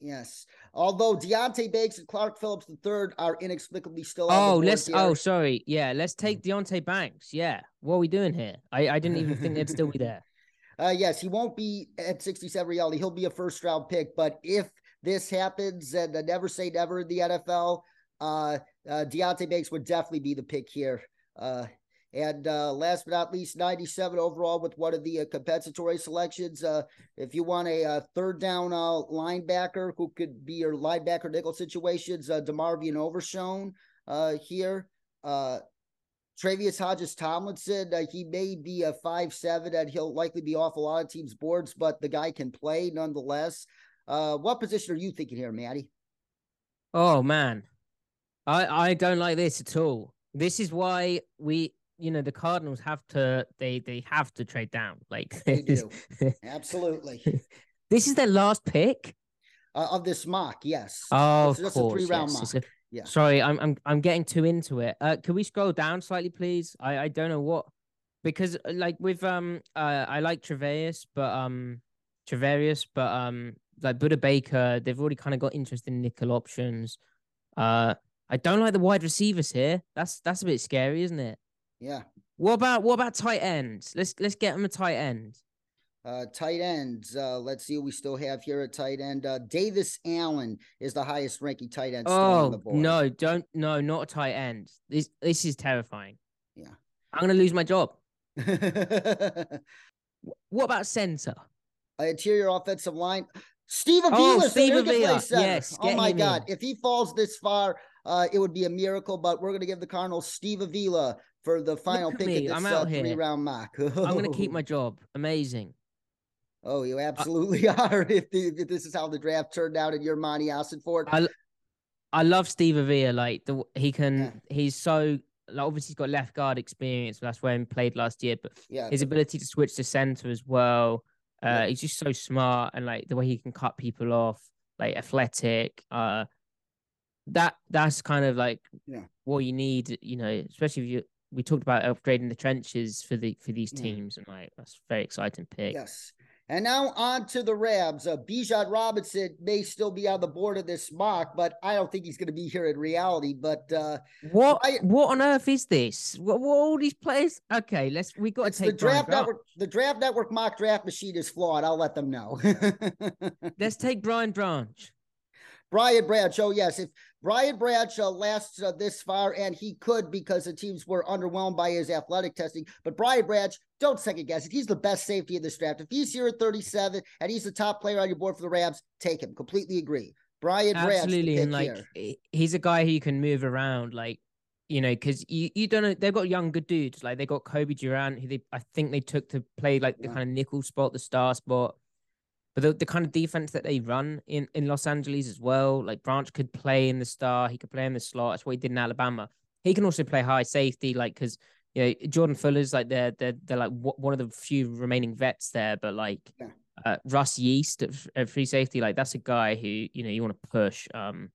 Yes. Although Deonte Banks and Clark Phillips III are inexplicably still. Oh, let's. Oh, sorry. Yeah, let's take Deonte Banks. Yeah. What are we doing here? I, I didn't even think they'd still be there. Uh, yes, he won't be at 67 reality. He'll be a first round pick. But if this happens, and uh, never say never in the NFL, uh, uh, Deonte Banks would definitely be the pick here. Uh, and uh, last but not least, 97 overall with one of the uh, compensatory selections. Uh, if you want a, a uh, third down uh, linebacker who could be your linebacker nickel situations, uh, DeMarvion Overshown uh, here. Tre'Vius Hodges Tomlinson, he may be a five seven, and he'll likely be off a lot of teams' boards, but the guy can play nonetheless. What position are you thinking here, Matty? Oh man, I I don't like this at all. This is why we you know the Cardinals have to they they have to trade down. Like they do, absolutely. this is their last pick uh, of this mock. Yes. Oh, it's, of course. A three round yes. mock. A, yeah. Sorry, I'm I'm I'm getting too into it. Uh, can we scroll down slightly, please? I I don't know what because uh, like with um uh I like Travarius, but um Travarius, but um like Budda Baker, they've already kind of got interest in nickel options. Uh, I don't like the wide receivers here. That's that's a bit scary, isn't it? Yeah. What about what about tight ends? Let's let's get them a tight end. Uh, tight ends. Uh, let's see what we still have here at tight end. Uh, Davis Allen is the highest ranking tight end. Oh no! Don't no, not a tight end. This this is terrifying. Yeah, I'm gonna lose my job. what about center? interior offensive line. Steve Avila, oh, Steve Avila. Yes. Oh my God! In. If he falls this far, uh, it would be a miracle. But we're gonna give the Cardinals Steve Avila for the final pick of this uh, three round mock. I'm going to keep my job. Amazing. Oh, you absolutely uh, are. If, the, if, this is how the draft turned out in your Monti Ossenfort. I, I love Steve Avila. Like the he can, yeah. he's so like obviously he's got left guard experience. That's where he played last year. But yeah, his ability to switch to center as well. Uh, yeah. he's just so smart and like the way he can cut people off, like athletic. Uh, that that's kind of like yeah. what you need. You know, especially if you we talked about upgrading the trenches for the for these teams, and like that's very exciting pick. Yes. And now on to the Rams. Uh, Bijan Robinson may still be on the board of this mock, but I don't think he's going to be here in reality. But uh, what I, what on earth is this? What, what all these players? Okay, let's we got to take the draft Brian network. The draft network mock draft machine is flawed. I'll let them know. let's take Brian Branch. Brian Branch. Oh yes, if Brian Branch uh, lasts uh, this far, and he could because the teams were underwhelmed by his athletic testing. But Brian Branch, don't second guess it. He's the best safety in this draft. If he's here at 37 and he's the top player on your board for the Rams, take him. Completely agree. Brian Absolutely, and like here. he's a guy who you can move around, like you know, because you, you don't know they've got young good dudes. Like they got Cobie Durant, who they I think they took to play like the yeah. kind of nickel spot, the star spot. But the, the kind of defense that they run in, in Los Angeles as well, like Branch could play in the star, he could play in the slot. That's what he did in Alabama. He can also play high safety, like because you know Jordan Fuller's like they're they're they're like one of the few remaining vets there, but like yeah. uh, Russ Yeast at, at, free safety, like that's a guy who you know you want to push. Um,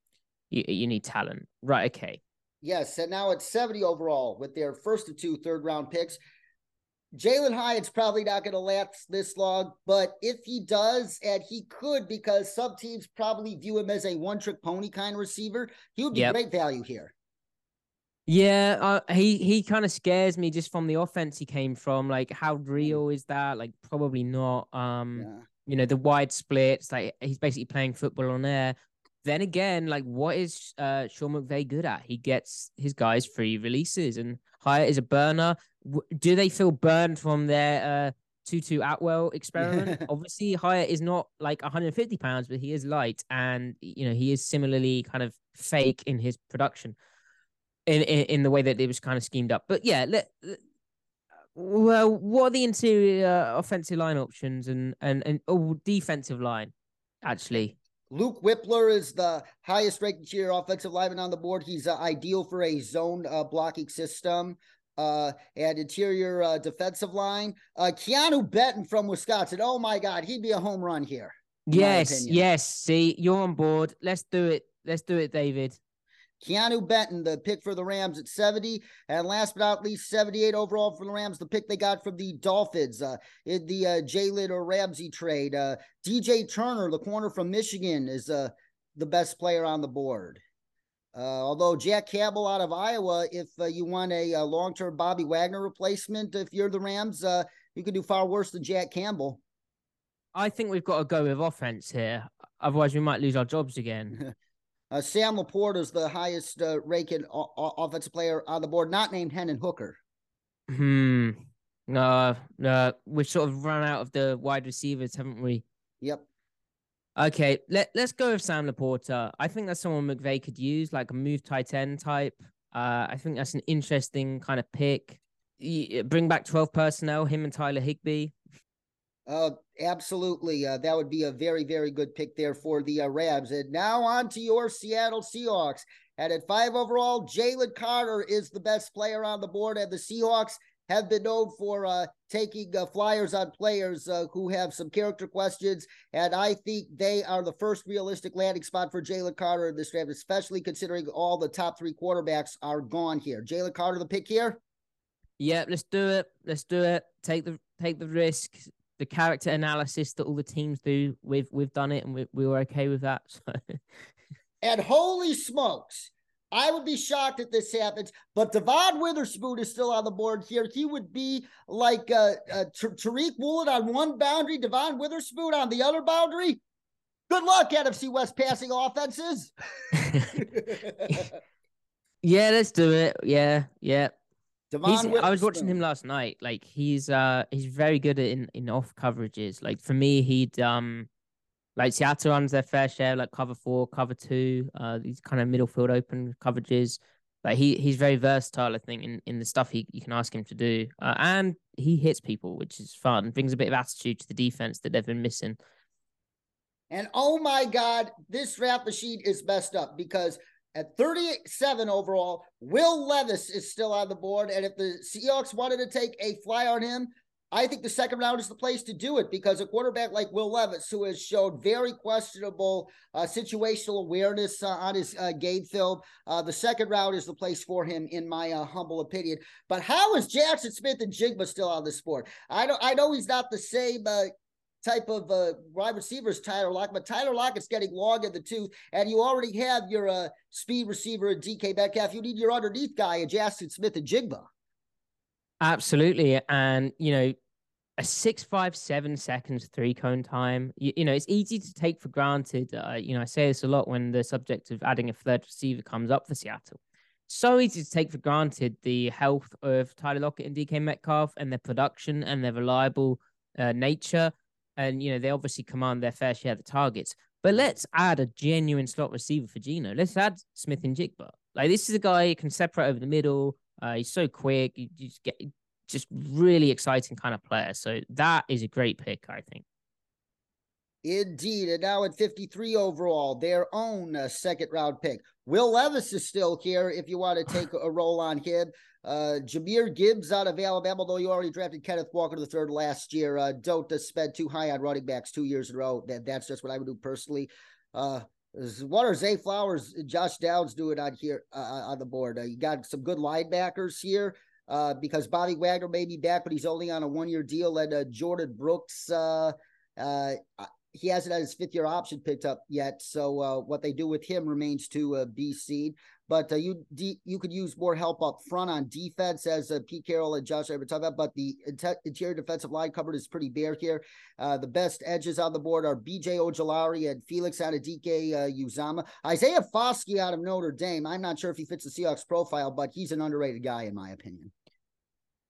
you you need talent, right? Okay. Yes, and now it's seventy overall with their first of two third round picks. Jalin Hyatt's probably not going to last this long, but if he does, and he could, because some teams probably view him as a one trick pony kind of receiver, he would be yep. great value here. Yeah, uh, he he kind of scares me just from the offense he came from. Like, how mm. real is that? Like, probably not. Um, yeah. you know, the wide splits. Like, he's basically playing football on air. Then again, like, what is uh Sean McVay good at? He gets his guys free releases, and Hyatt is a burner. Do they feel burned from their uh Tutu Atwell experiment? Obviously, Hyatt is not like 150 pounds, but he is light, and you know he is similarly kind of fake in his production in, in, in the way that it was kind of schemed up. But yeah, let, well, what are the interior offensive line options and and and oh, defensive line actually? Luke Wypler is the highest ranked interior offensive lineman on the board. He's uh, ideal for a zone uh, blocking system. Uh, and interior uh, defensive line. Uh, Keanu Benton from Wisconsin. Oh my God, he'd be a home run here. Yes, yes. See, you're on board. Let's do it. Let's do it, David. Keanu Benton, the pick for the Rams at 70. And last but not least, 78 overall for the Rams, the pick they got from the Dolphins uh, in the uh, Jalen or Ramsey trade. Uh, DJ Turner, the corner from Michigan, is uh, the best player on the board. Uh, although Jack Campbell out of Iowa, if uh, you want a, a long term Bobby Wagner replacement, if you're the Rams, uh, you could do far worse than Jack Campbell. I think we've got to go with offense here. Otherwise, we might lose our jobs again. Uh, Sam LaPorta is the highest uh, rated o- offensive player on the board, not named Hendon Hooker. Hmm. No, no, we've sort of run out of the wide receivers, haven't we? Yep. Okay, let let's go with Sam LaPorta. I think that's someone McVay could use, like a move tight end type. Uh, I think that's an interesting kind of pick. bring back twelve personnel, him and Tyler Higbee. Uh, absolutely. Uh, that would be a very, very good pick there for the uh, Rams. And now on to your Seattle Seahawks. And at five overall, Jalen Carter is the best player on the board. And the Seahawks have been known for uh, taking uh, flyers on players uh, who have some character questions. And I think they are the first realistic landing spot for Jalen Carter in this draft, especially considering all the top three quarterbacks are gone here. Jalen Carter, the pick here. Yeah, let's do it. Let's do it. Take the take the risk the character analysis that all the teams do. We've we've done it and we, we were okay with that. So. and holy smokes, I would be shocked if this happens. But Devon Witherspoon is still on the board here. He would be like uh, uh, Tariq Woolen on one boundary, Devon Witherspoon on the other boundary. Good luck, NFC West passing offenses. yeah, let's do it. Yeah, yeah. I was watching him last night. Like he's uh he's very good in, in off coverages. Like for me, he'd um like Seattle runs their fair share, like cover four, cover two, uh these kind of middle field open coverages. Like he he's very versatile, I think, in, in the stuff he you can ask him to do. Uh, and he hits people, which is fun, brings a bit of attitude to the defense that they've been missing. And oh my God, this draft machine is messed up because at 37 overall, Will Levis is still on the board. And if the Seahawks wanted to take a fly on him, I think the second round is the place to do it because a quarterback like Will Levis, who has showed very questionable uh, situational awareness uh, on his uh, game film, uh, the second round is the place for him, in my uh, humble opinion. But how is Jaxon Smith-Njigba still on the sport? I don't. I know he's not the same uh, type of uh, wide receivers, Tyler Lockett. But Tyler Lockett's getting long in the tooth, and you already have your uh, speed receiver, DK Metcalf. You need your underneath guy, a Jaxon Smith-Njigba. Absolutely, and you know, a six five seven seconds three cone time. You, you know, it's easy to take for granted. Uh, you know, I say this a lot when the subject of adding a third receiver comes up for Seattle. So easy to take for granted the health of Tyler Lockett and DK Metcalf and their production and their reliable uh, nature and you know they obviously command their fair share of the targets. But let's add a genuine slot receiver for Geno. Let's add Smith-Njigba. Like this is a guy who can separate over the middle. Uh, he's so quick. You just get just really exciting kind of player. So that is a great pick, I think. Indeed. And now at 53 overall, their own uh, second round pick. Will Levis is still here if you want to take a roll on him. Uh, Jahmyr Gibbs out of Alabama, although you already drafted Kenneth Walker the third last year. Uh, don't uh, spend too high on running backs two years in a row. That, that's just what I would do personally. Uh, what are Zay Flowers, Josh Downs doing on here uh, on the board? Uh, you got some good linebackers here. uh, because Bobby Wagner may be back, but he's only on a one year deal. And uh, Jordyn Brooks, uh, uh, he hasn't had his fifth year option picked up yet. So uh, what they do with him remains to uh, be seen. But uh, you you could use more help up front on defense, as uh, Pete Carroll and Josh ever talked about. But the interior defensive line covered is pretty bare here. Uh, the best edges on the board are B.J. Ojulari and Felix out Anudike uh, Uzomah. Isaiah Foskey out of Notre Dame. I'm not sure if he fits the Seahawks profile, but he's an underrated guy in my opinion.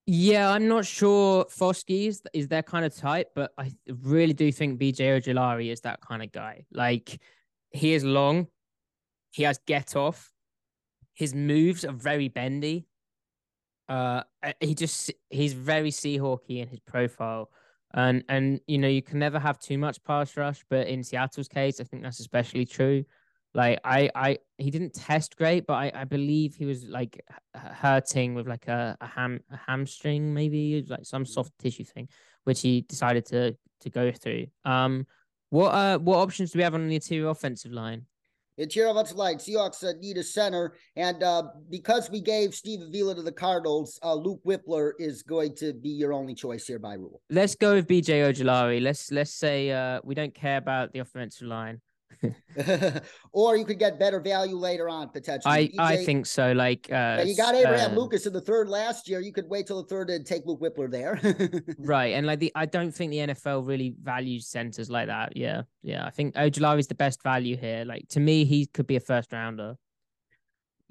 Yeah, I'm not sure Foskey is, is that kind of type, but I really do think BJ Ojulari is that kind of guy. Like he is long, he has get off, his moves are very bendy. Uh, he just he's very Seahawky in his profile, and and you know you can never have too much pass rush, but in Seattle's case, I think that's especially true. Like I, I, he didn't test great, but I, I believe he was like hurting with like a, a ham, a hamstring, maybe like some soft tissue thing, which he decided to to go through. Um, what uh, what options do we have on the interior offensive line? Interior offensive line, Seahawks uh, need a center, and uh, because we gave Steve Avila to the Cardinals, uh, Luke Wypler is going to be your only choice here by rule. Let's go with BJ Ojulari. Let's let's say uh, we don't care about the offensive line. or you could get better value later on potentially. I, I think so. Like uh, you got Abraham uh, Lucas in the third last year. You could wait till the third and take Luke Wypler there. right, and like the I don't think the NFL really values centers like that. Yeah, yeah. I think Ojulari is the best value here. Like to me, he could be a first rounder.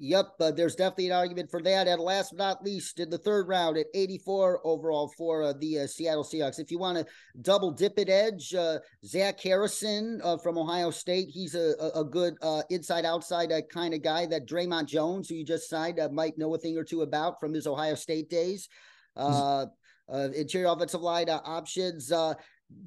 Yep, uh, there's definitely an argument for that. And last but not least, in the third round at 84 overall for uh, the uh, Seattle Seahawks. If you want to double dip it edge, uh, Zach Harrison uh, from Ohio State, he's a, a, good uh, inside outside kind of guy that Dre'Mont Jones, who you just signed, might know a thing or two about from his Ohio State days. interior offensive line options.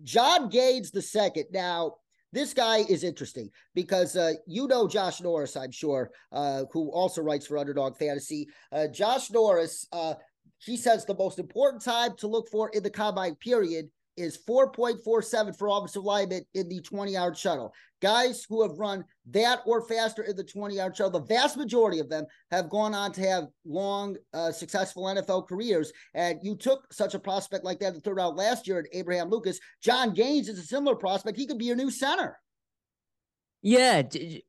John Gaines the second. Now, this guy is interesting because uh, you know Josh Norris, I'm sure, uh, who also writes for Underdog Fantasy. Uh, Josh Norris, uh, he says the most important time to look for in the combine period is 4.47 for offensive linemen in the 20 yard shuttle. Guys who have run that or faster in the 20 yard shuttle, the vast majority of them have gone on to have long, uh, successful NFL careers. And you took such a prospect like that in the third round last year at Abraham Lucas. John Gaines is a similar prospect. He could be your new center. Yeah,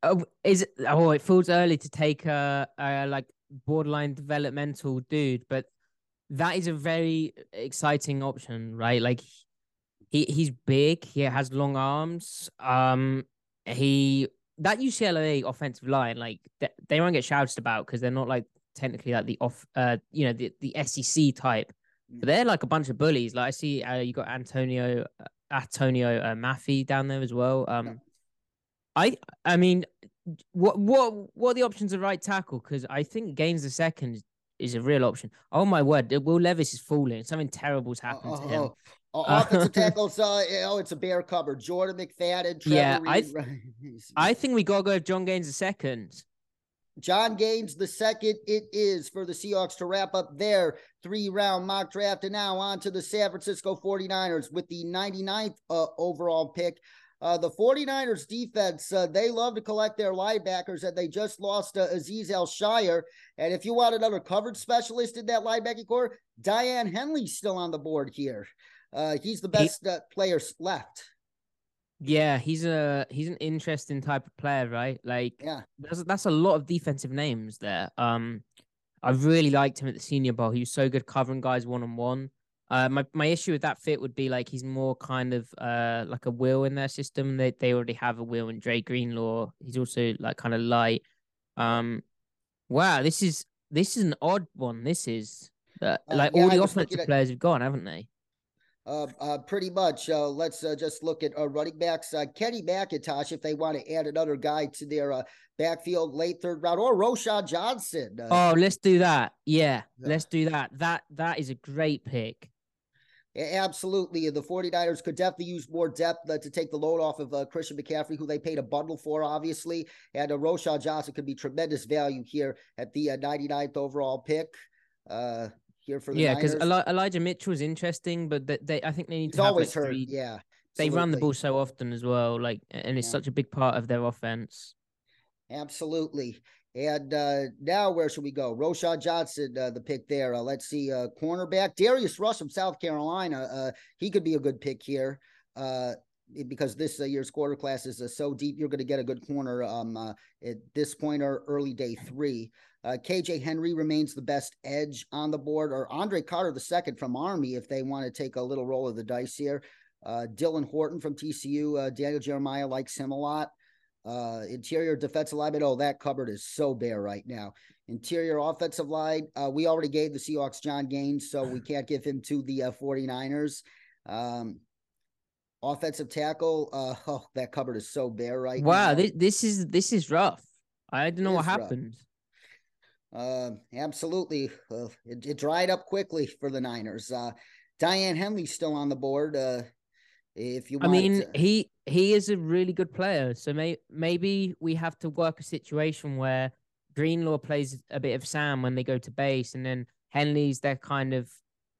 oh, is it, oh it feels early to take a, a like borderline developmental dude, but that is a very exciting option, right? Like he he's big. He has long arms. Um, he that UCLA offensive line, like they, they won't get shouted about because they're not like technically like the off, uh, you know, the the SEC type. But mm. they're like a bunch of bullies. Like I see, uh, you got Antonio uh, Antonio uh, Mafi down there as well. Um, I I mean, what what what are the options of right tackle? Because I think Gaines the second is a real option. Oh my word, Will Levis is falling. Something terrible's happened oh, to him. Oh, uh, offensive tackles, uh, oh, it's a bear cover. Jordan McFadden, Trevor yeah, I, th- I think we gotta go with John Gaines the second. John Gaines the second. It is for the Seahawks to wrap up their three round mock draft. And now on to the San Francisco 49ers with the 99th uh, overall pick. Uh, the 49ers defense, uh, they love to collect their linebackers, and they just lost uh, Azeez Al-Shaair. And if you want another coverage specialist in that linebacking core, Daiyan Henley's still on the board here. Uh, he's the best he, uh, player left. Yeah, he's a he's an interesting type of player, right? Like, yeah, that's that's a lot of defensive names there. Um, I really liked him at the Senior Bowl. He was so good covering guys one on one. Uh, my my issue with that fit would be like he's more kind of uh like a will in their system. They they already have a will in Dre Greenlaw. He's also like kind of light. Um, wow, this is this is an odd one. This is uh, like uh, yeah, all the offensive players have gone, haven't they? Uh, uh, pretty much. Uh, let's uh, just look at uh, running backs. Uh, Kenny McIntosh, if they want to add another guy to their uh, backfield late third round, or Roschon Johnson. Uh, oh, let's do that. Yeah, yeah, let's do that. That that is a great pick. Absolutely. The 49ers could definitely use more depth uh, to take the load off of uh, Christian McCaffrey, who they paid a bundle for, obviously. And uh, Roschon Johnson could be tremendous value here at the uh, 99th overall pick. Uh, here for the yeah, because Eli- Elijah Mitchell is interesting, but they, they I think they need He's to always like hurt. Three... Yeah, they run the ball so often as well, like, and it's yeah. such a big part of their offense. Absolutely. And uh, now where should we go? Roschon Johnson, uh, the pick there. Uh, let's see, uh, cornerback Darius Rush from South Carolina. Uh, he could be a good pick here uh, because this year's quarter class is so deep. You're going to get a good corner um, at this point or early day three. KJ Henry remains the best edge on the board, or Andre Carter the second from Army if they want to take a little roll of the dice here. Dylan Horton from TCU. Daniel Jeremiah likes him a lot. Uh, interior defensive lineman. Oh, that cupboard is so bare right now. Interior offensive line. Uh, we already gave the Seahawks John Gaines, so we can't give him to the uh, 49ers. Um, offensive tackle. Uh, oh, that cupboard is so bare right wow, now. Wow, this, this is this is rough. I don't know what happened. Uh, absolutely. Uh, it, it, dried up quickly for the Niners. Uh, Daiyan Henley's still on the board. Uh, if you, I mean, to... he he is a really good player. So may, maybe we have to work a situation where Greenlaw plays a bit of Sam when they go to base, and then Henley's that kind of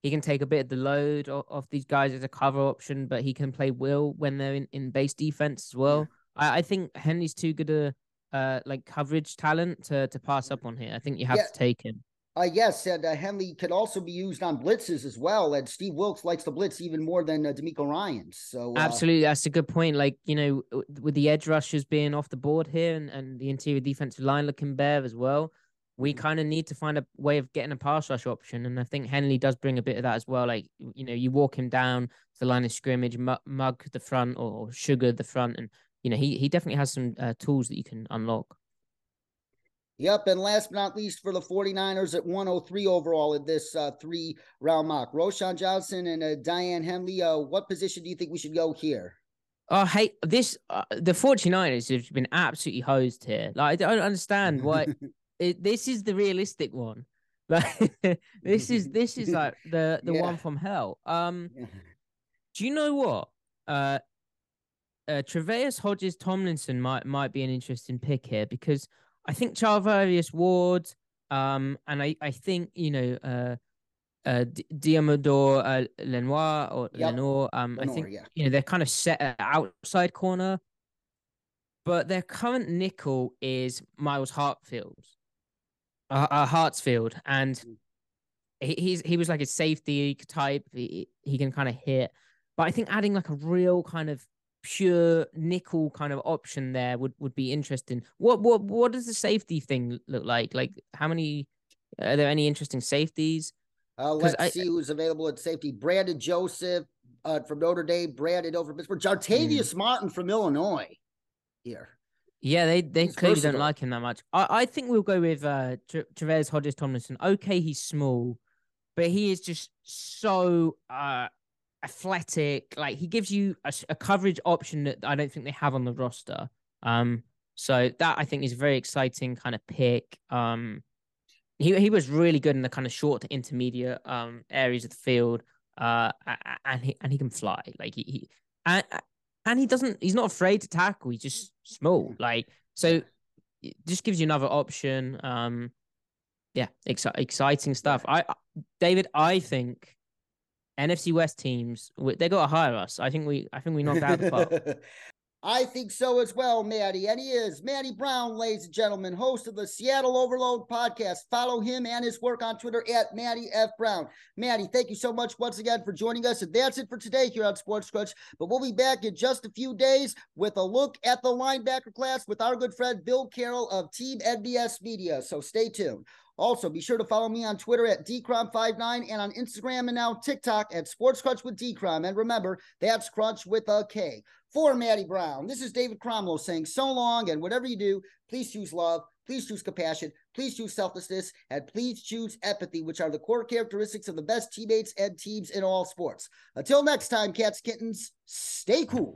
he can take a bit of the load of, of, these guys as a cover option, but he can play Will when they're in, in base defense as well. Yeah. I, I think Henley's too good a uh, like coverage talent to to pass up on here. I think you have yeah. to take him. Uh, yes, and uh, Henley could also be used on blitzes as well. And Steve Wilks likes the blitz even more than uh, DeMeco Ryan. So uh, absolutely, that's a good point. Like you know, with the edge rushers being off the board here and, and the interior defensive line looking bare as well, we mm-hmm. kind of need to find a way of getting a pass rush option. And I think Henley does bring a bit of that as well. Like you know, you walk him down to the line of scrimmage, mug the front or sugar the front, and you know he he definitely has some uh, tools that you can unlock. Yep. And last but not least for the 49ers at 103 overall in this uh, three round mock, Roschon Johnson and uh, Daiyan Henley. Uh, what position do you think we should go here? Oh, hey, this, uh, the 49ers have been absolutely hosed here. Like, I don't understand why it, this is the realistic one. Like, this is, this is like the, the yeah. one from hell. Um, do you know what? Uh, uh, Tre'Vius Hodges Tomlinson might might be an interesting pick here because I think Charvarius Ward, um, and I, I think you know, uh, uh, Deommodore uh, Lenoir or yep. Lenoir. Um, I think yeah. you know they're kind of set at outside corner, but their current nickel is Myles Hartfield, uh, uh Hartsfield, and mm. he, he's he was like a safety type. He he can kind of hit, but I think adding like a real kind of pure nickel kind of option there would would be interesting. What what what does the safety thing look like? Like how many are there any interesting safeties? Uh, let's I, see who's available at safety. Brandon Joseph uh, from Notre Dame, Brandon over Pittsburgh, Jartavius hmm. Martin from Illinois. Here, yeah, they they he's clearly versatile. don't like him that much. I, I think we'll go with uh Tre'Vius Hodges Tomlinson. Okay, he's small, but he is just so uh athletic. Like he gives you a, a, coverage option that I don't think they have on the roster. Um, so that I think is a very exciting kind of pick. Um, he he was really good in the kind of short to intermediate um areas of the field. Uh, and he and he can fly. Like he, he and and he doesn't. He's not afraid to tackle. He's just small. Like so, it just gives you another option. Um, yeah, ex- exciting stuff. I, David, I think NFC West teams, they got to hire us. I think we, I think we knocked out the park. I think so as well, Matty. And he is Matty Brown, ladies and gentlemen, host of the Seattle Overload podcast. Follow him and his work on Twitter at Matty F. Brown. Matty, thank you so much once again for joining us. And that's it for today here on Sports Crunch. But we'll be back in just a few days with a look at the linebacker class with our good friend Bill Carroll of Team NBS Media. So stay tuned. Also, be sure to follow me on Twitter at dcrom59 and on Instagram and now TikTok at Sports Crunch with dcrom. And remember, that's Crunch with a K. For Matty Brown, this is David Cromwell saying so long, and whatever you do, please choose love, please choose compassion, please choose selflessness, and please choose empathy, which are the core characteristics of the best teammates and teams in all sports. Until next time, cats, kittens, stay cool.